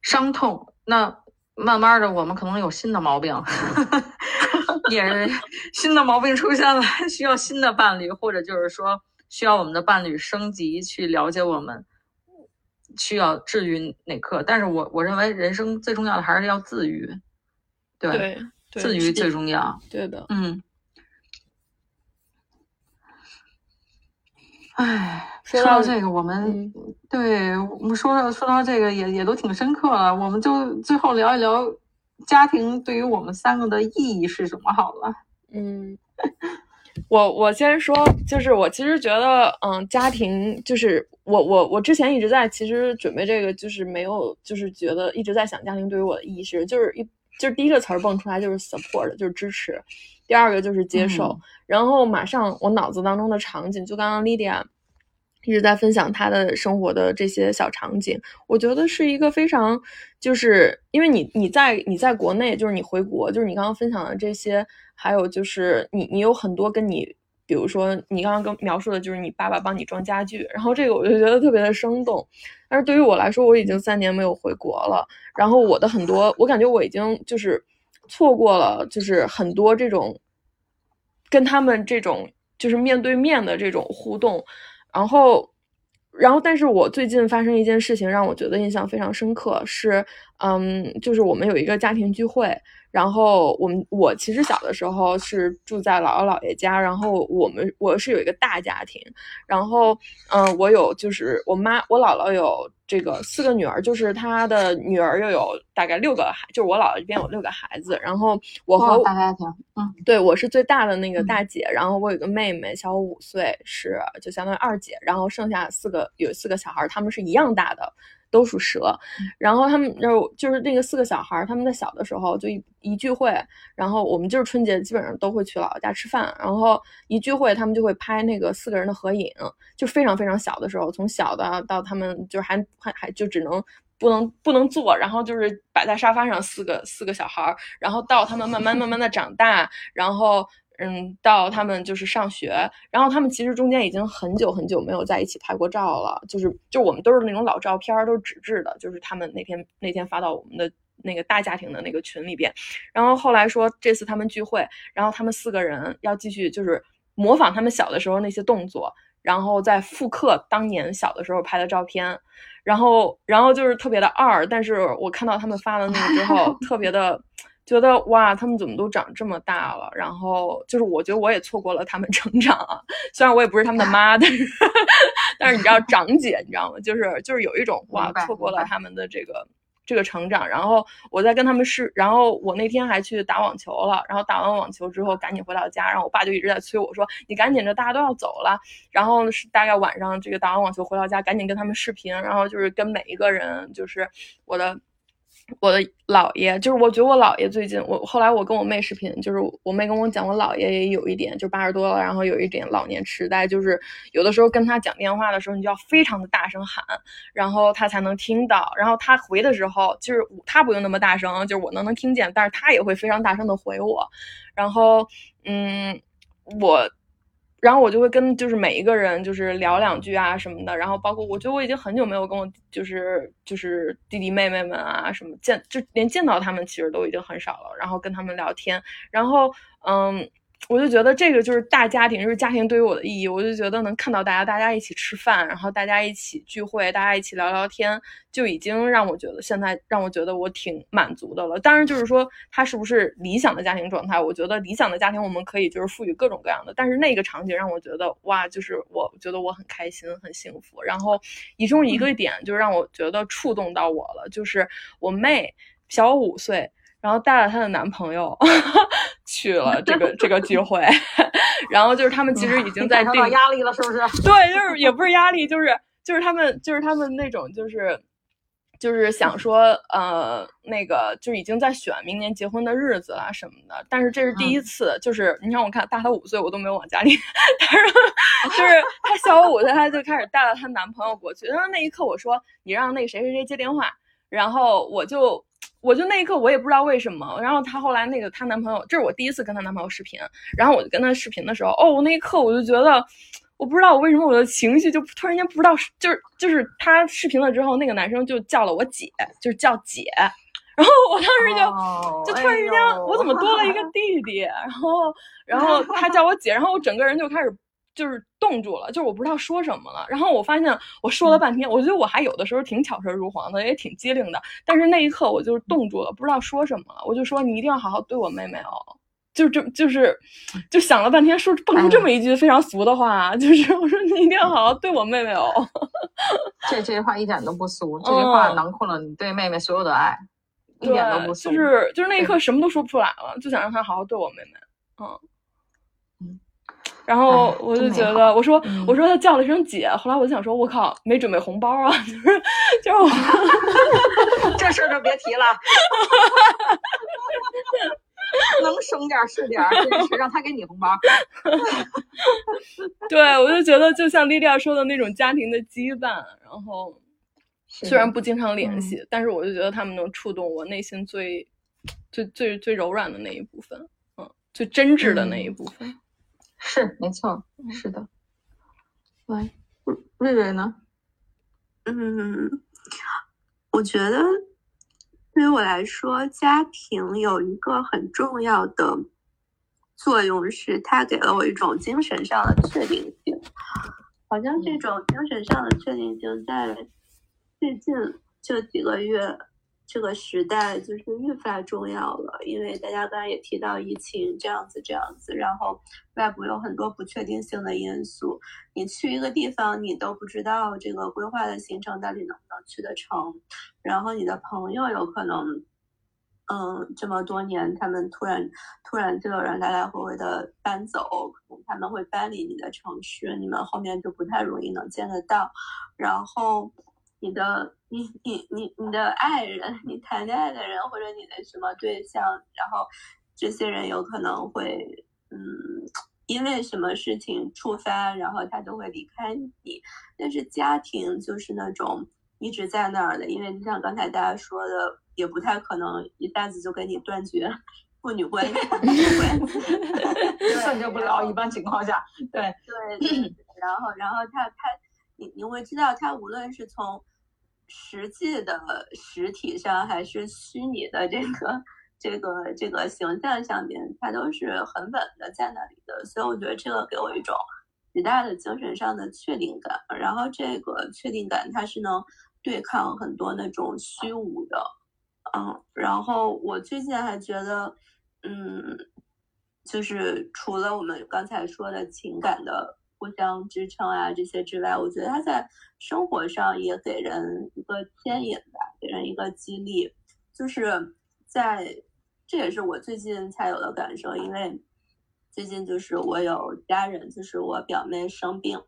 伤痛。那慢慢的，我们可能有新的毛病，也是新的毛病出现了，需要新的伴侣，或者就是说需要我们的伴侣升级去了解我们。需要治愈哪刻？但是我我认为人生最重要的还是要自愈，对，自愈最重要。对的，嗯。唉，说到这个，我们对我们说到说到这个也也都挺深刻了。我们就最后聊一聊家庭对于我们三个的意义是什么好了。嗯。我我先说，就是我其实觉得，嗯，家庭就是我我我之前一直在其实准备这个，就是没有，就是觉得一直在想家庭对于我的意义是，就是一就是第一个词儿蹦出来就是 support，就是支持，第二个就是接受，然后马上我脑子当中的场景，就刚刚 Lydia 一直在分享他的生活的这些小场景，我觉得是一个非常，就是因为你你在你在国内，就是你回国，就是你刚刚分享的这些。还有就是你，你有很多跟你，比如说你刚刚跟描述的，就是你爸爸帮你装家具，然后这个我就觉得特别的生动。但是对于我来说，我已经三年没有回国了，然后我的很多，我感觉我已经就是错过了，就是很多这种跟他们这种就是面对面的这种互动，然后，然后，但是我最近发生一件事情让我觉得印象非常深刻，是，嗯，就是我们有一个家庭聚会。然后我们我其实小的时候是住在姥姥姥爷家，然后我们我是有一个大家庭，然后嗯，我有就是我妈我姥姥有这个四个女儿，就是她的女儿又有大概六个孩，就是我姥姥这边有六个孩子，然后我和大家庭，嗯，对我是最大的那个大姐，然后我有个妹妹小我五岁，是就相当于二姐，然后剩下四个有四个小孩，他们是一样大的。都属蛇，然后他们就就是那个四个小孩，他们在小的时候就一一聚会，然后我们就是春节基本上都会去姥姥家吃饭，然后一聚会他们就会拍那个四个人的合影，就非常非常小的时候，从小的到他们就是还还还就只能不能不能坐，然后就是摆在沙发上四个四个小孩儿，然后到他们慢慢慢慢的长大，然后。嗯，到他们就是上学，然后他们其实中间已经很久很久没有在一起拍过照了，就是就我们都是那种老照片，都是纸质的，就是他们那天那天发到我们的那个大家庭的那个群里边，然后后来说这次他们聚会，然后他们四个人要继续就是模仿他们小的时候那些动作，然后再复刻当年小的时候拍的照片，然后然后就是特别的二，但是我看到他们发的那个之后，特别的。觉得哇，他们怎么都长这么大了？然后就是我觉得我也错过了他们成长啊。虽然我也不是他们的妈，但 是但是你知道 长姐，你知道吗？就是就是有一种哇，错过了他们的这个这个成长。然后我在跟他们试，然后我那天还去打网球了。然后打完网球之后赶紧回到家，然后我爸就一直在催我说：“你赶紧的，大家都要走了。”然后是大概晚上这个打完网球回到家，赶紧跟他们视频，然后就是跟每一个人，就是我的。我的姥爷就是，我觉得我姥爷最近，我后来我跟我妹视频，就是我妹跟我讲，我姥爷也有一点，就八十多了，然后有一点老年痴呆，就是有的时候跟他讲电话的时候，你就要非常的大声喊，然后他才能听到，然后他回的时候，就是他不用那么大声，就是我能能听见，但是他也会非常大声的回我，然后嗯，我。然后我就会跟就是每一个人就是聊两句啊什么的，然后包括我觉得我已经很久没有跟我就是就是弟弟妹妹们啊什么见就连见到他们其实都已经很少了，然后跟他们聊天，然后嗯。我就觉得这个就是大家庭，就是家庭对于我的意义。我就觉得能看到大家，大家一起吃饭，然后大家一起聚会，大家一起聊聊天，就已经让我觉得现在让我觉得我挺满足的了。当然，就是说它是不是理想的家庭状态？我觉得理想的家庭我们可以就是赋予各种各样的，但是那个场景让我觉得哇，就是我觉得我很开心，很幸福。然后其中一个点就让我觉得触动到我了，就是我妹小我五岁。然后带了她的男朋友 去了这个这个聚会，然后就是他们其实已经在 定压力了，是不是？对，就是也不是压力，就是就是他们就是他们那种就是就是想说呃那个就是已经在选明年结婚的日子啊什么的，但是这是第一次，就是你让我看大她五岁，我都没有往家里，但是就是她小我五岁，她就开始带了她男朋友过去，然后那一刻我说你让那个谁谁谁接电话，然后我就。我就那一刻我也不知道为什么，然后她后来那个她男朋友，这是我第一次跟她男朋友视频，然后我就跟她视频的时候，哦，我那一刻我就觉得，我不知道我为什么我的情绪就突然间不知道，就是就是她视频了之后，那个男生就叫了我姐，就是叫姐，然后我当时就就突然之间我怎么多了一个 弟弟，然后然后他叫我姐，然后我整个人就开始。就是冻住了，就是我不知道说什么了。然后我发现我说了半天，我觉得我还有的时候挺巧舌如簧的，也挺机灵的。但是那一刻我就是冻住了，不知道说什么了。我就说你一定要好好对我妹妹哦，就就就是就想了半天，说蹦出这么一句非常俗的话，就是我说你一定要好好对我妹妹哦。这这句话一点都不俗，这句话囊括了你对妹妹所有的爱，一点都不俗。就是就是那一刻什么都说不出来了，就想让她好好对我妹妹。嗯。然后我就觉得，我说我说他叫了一声姐，后来我就想说，我靠，没准备红包啊，就是就 这事儿就别提了，能省点是点，真是让他给你红包。对，我就觉得就像莉莉亚说的那种家庭的羁绊，然后虽然不经常联系，但是我就觉得他们能触动我内心最最最最柔软的那一部分，嗯，最真挚的那一部分。是没错，是的。喂，瑞瑞呢？嗯，我觉得对于我来说，家庭有一个很重要的作用，是它给了我一种精神上的确定性。好像这种精神上的确定性，在最近这几个月。这个时代就是愈发重要了，因为大家刚才也提到疫情这样子这样子，然后外部有很多不确定性的因素。你去一个地方，你都不知道这个规划的行程到底能不能去得成。然后你的朋友有可能，嗯，这么多年他们突然突然就有人来来回回的搬走，他们会搬离你的城市，你们后面就不太容易能见得到。然后。你的你你你你的爱人，你谈恋爱的人，或者你的什么对象，然后这些人有可能会，嗯，因为什么事情触发，然后他就会离开你。但是家庭就是那种一直在那儿的，因为就像刚才大家说的，也不太可能一下子就跟你断绝父女关系，断绝 不了。一般情况下，对对，然后然后他他，你你会知道，他无论是从实际的实体上还是虚拟的这个这个这个形象上面，它都是很稳的在那里的，所以我觉得这个给我一种极大的精神上的确定感。然后这个确定感，它是能对抗很多那种虚无的嗯，然后我最近还觉得，嗯，就是除了我们刚才说的情感的互相支撑啊这些之外，我觉得他在生活上也给人一个牵引吧，给人一个激励，就是在这也是我最近才有的感受，因为最近就是我有家人，就是我表妹生病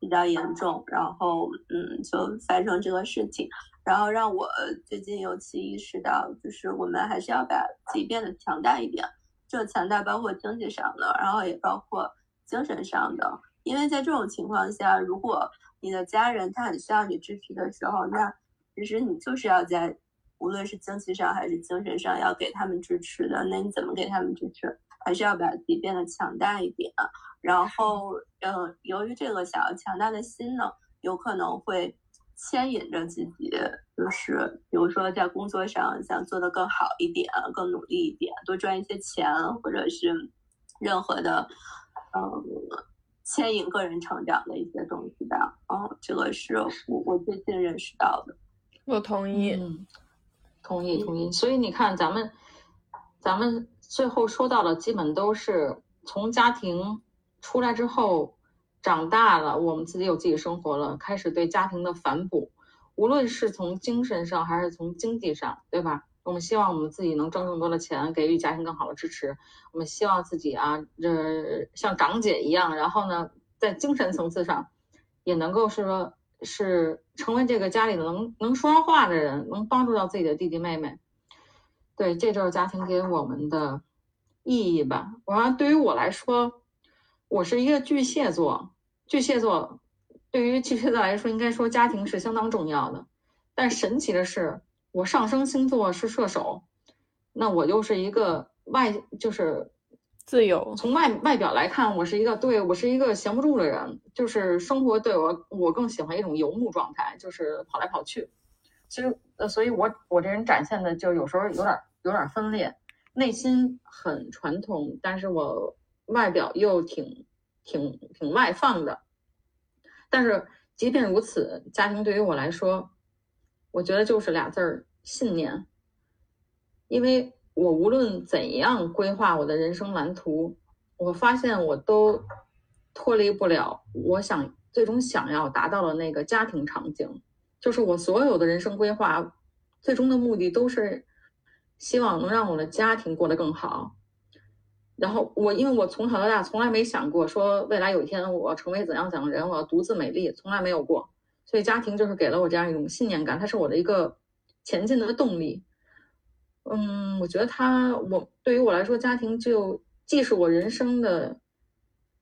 比较严重，然后嗯，就发生这个事情。然后让我最近尤其意识到，就是我们还是要把自己变得强大一点。这强大包括经济上的，然后也包括精神上的。因为在这种情况下，如果你的家人他很需要你支持的时候，那其实你就是要在无论是经济上还是精神上要给他们支持的。那你怎么给他们支持？还是要把自己变得强大一点。然后，嗯，由于这个想要强大的心呢，有可能会。牵引着自己，就是比如说在工作上想做得更好一点，更努力一点，多赚一些钱，或者是任何的，嗯，牵引个人成长的一些东西吧。哦，这个是我我最近认识到的。我同意，嗯，同意同意。所以你看，咱们咱们最后说到的，基本都是从家庭出来之后。长大了，我们自己有自己生活了，开始对家庭的反哺，无论是从精神上还是从经济上，对吧？我们希望我们自己能挣更多的钱，给予家庭更好的支持。我们希望自己啊，呃，像长姐一样，然后呢，在精神层次上，也能够是说，是成为这个家里能能说上话的人，能帮助到自己的弟弟妹妹。对，这就是家庭给我们的意义吧。我说，对于我来说，我是一个巨蟹座。巨蟹座对于巨蟹座来说，应该说家庭是相当重要的。但神奇的是，我上升星座是射手，那我就是一个外，就是自由。从外外表来看，我是一个对我是一个闲不住的人，就是生活对我我更喜欢一种游牧状态，就是跑来跑去。其实呃，所以我我这人展现的就有时候有点有点分裂，内心很传统，但是我外表又挺。挺挺外放的，但是即便如此，家庭对于我来说，我觉得就是俩字儿：信念。因为我无论怎样规划我的人生蓝图，我发现我都脱离不了我想最终想要达到的那个家庭场景。就是我所有的人生规划，最终的目的都是希望能让我的家庭过得更好。然后我，因为我从小到大从来没想过说未来有一天我要成为怎样怎样的人，我要独自美丽，从来没有过。所以家庭就是给了我这样一种信念感，它是我的一个前进的动力。嗯，我觉得它，我对于我来说，家庭就既是我人生的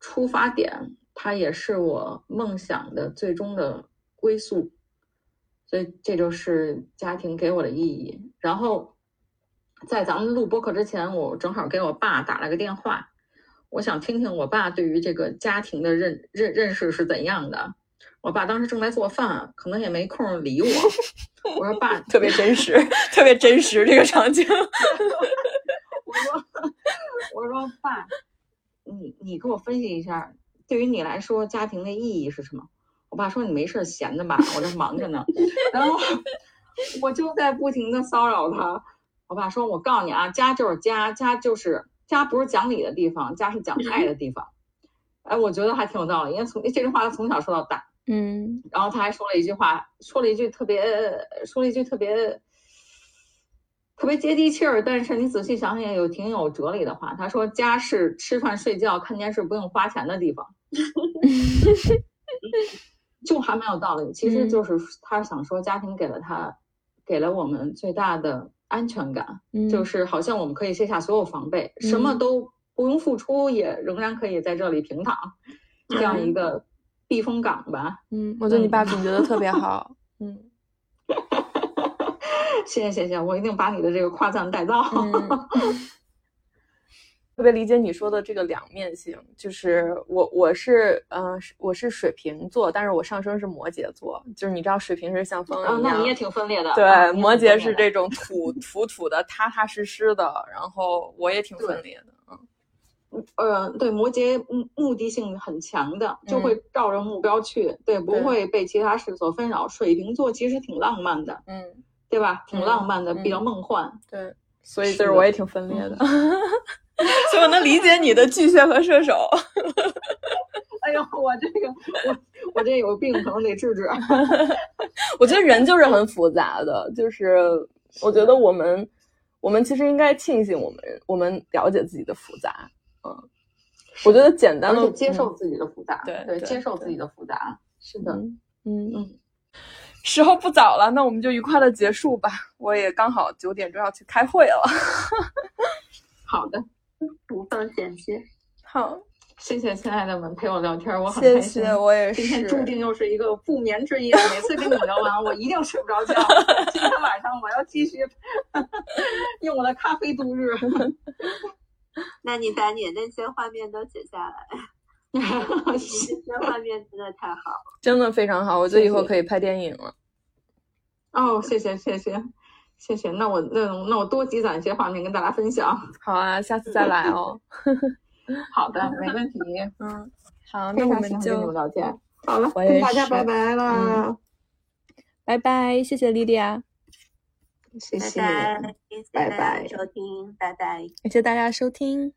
出发点，它也是我梦想的最终的归宿。所以这就是家庭给我的意义。然后。在咱们录播课之前，我正好给我爸打了个电话，我想听听我爸对于这个家庭的认认认识是怎样的。我爸当时正在做饭，可能也没空理我。我说爸，特别真实，特别真实这个场景。我说我说爸，你你给我分析一下，对于你来说家庭的意义是什么？我爸说你没事闲的吧，我这忙着呢。然后我就在不停的骚扰他。我爸说：“我告诉你啊，家就是家，家就是家，不是讲理的地方，家是讲爱的地方。”哎，我觉得还挺有道理，因为从这句话他从小说到大。嗯，然后他还说了一句话，说了一句特别，说了一句特别特别接地气儿，但是你仔细想想，有挺有哲理的话。他说：“家是吃饭、睡觉、看电视不用花钱的地方。”就还蛮有道理。其实就是他想说，家庭给了他，给了我们最大的。安全感，就是好像我们可以卸下所有防备，什么都不用付出，也仍然可以在这里平躺，这样一个避风港吧。嗯，我觉得你爸总结的特别好。嗯，谢谢谢谢，我一定把你的这个夸赞带到。特别理解你说的这个两面性，就是我我是嗯我是水瓶座，但是我上升是摩羯座，就是你知道水瓶是像风一样，那你也挺分裂的。对，摩羯是这种土土土的、踏踏实实的，然后我也挺分裂的。嗯，呃，对，摩羯目目的性很强的，就会照着目标去，对，不会被其他事所纷扰。水瓶座其实挺浪漫的，嗯，对吧？挺浪漫的，嗯比较梦幻。对，所以就是我也挺分裂的，所以我能理解你的巨蟹和射手。哎呦，我这个我我这有病，可能得治治。我觉得人就是很复杂的，就是我觉得我们我们其实应该庆幸我们我们了解自己的复杂，嗯，我觉得简单的接受自己的复杂，对，对对接受自己的复杂。是的，嗯嗯嗯，时候不早了，那我们就愉快的结束吧。我也刚好九点钟要去开会了。好的，无缝衔接。好，谢谢亲爱的们陪我聊天，我很谢开心。谢，我也今天是。注定又是一个不眠之夜，每次跟你聊完，我一定睡不着觉。今天晚上我要继续 用我的咖啡度日。那你把你的那些画面都写下来，你这些画面真的太好了。真的非常好，我觉得以后可以拍电影了。哦，谢谢谢谢谢谢，那我那那我多积攒一些画面跟大家分享。好啊，下次再来哦。好的，没问题。嗯，好，非那我们就聊天。好了，跟大家拜拜了嗯，拜拜，谢谢莉莉娅，谢谢。拜拜，谢谢拜大家拜收听，拜拜。感谢大家收听。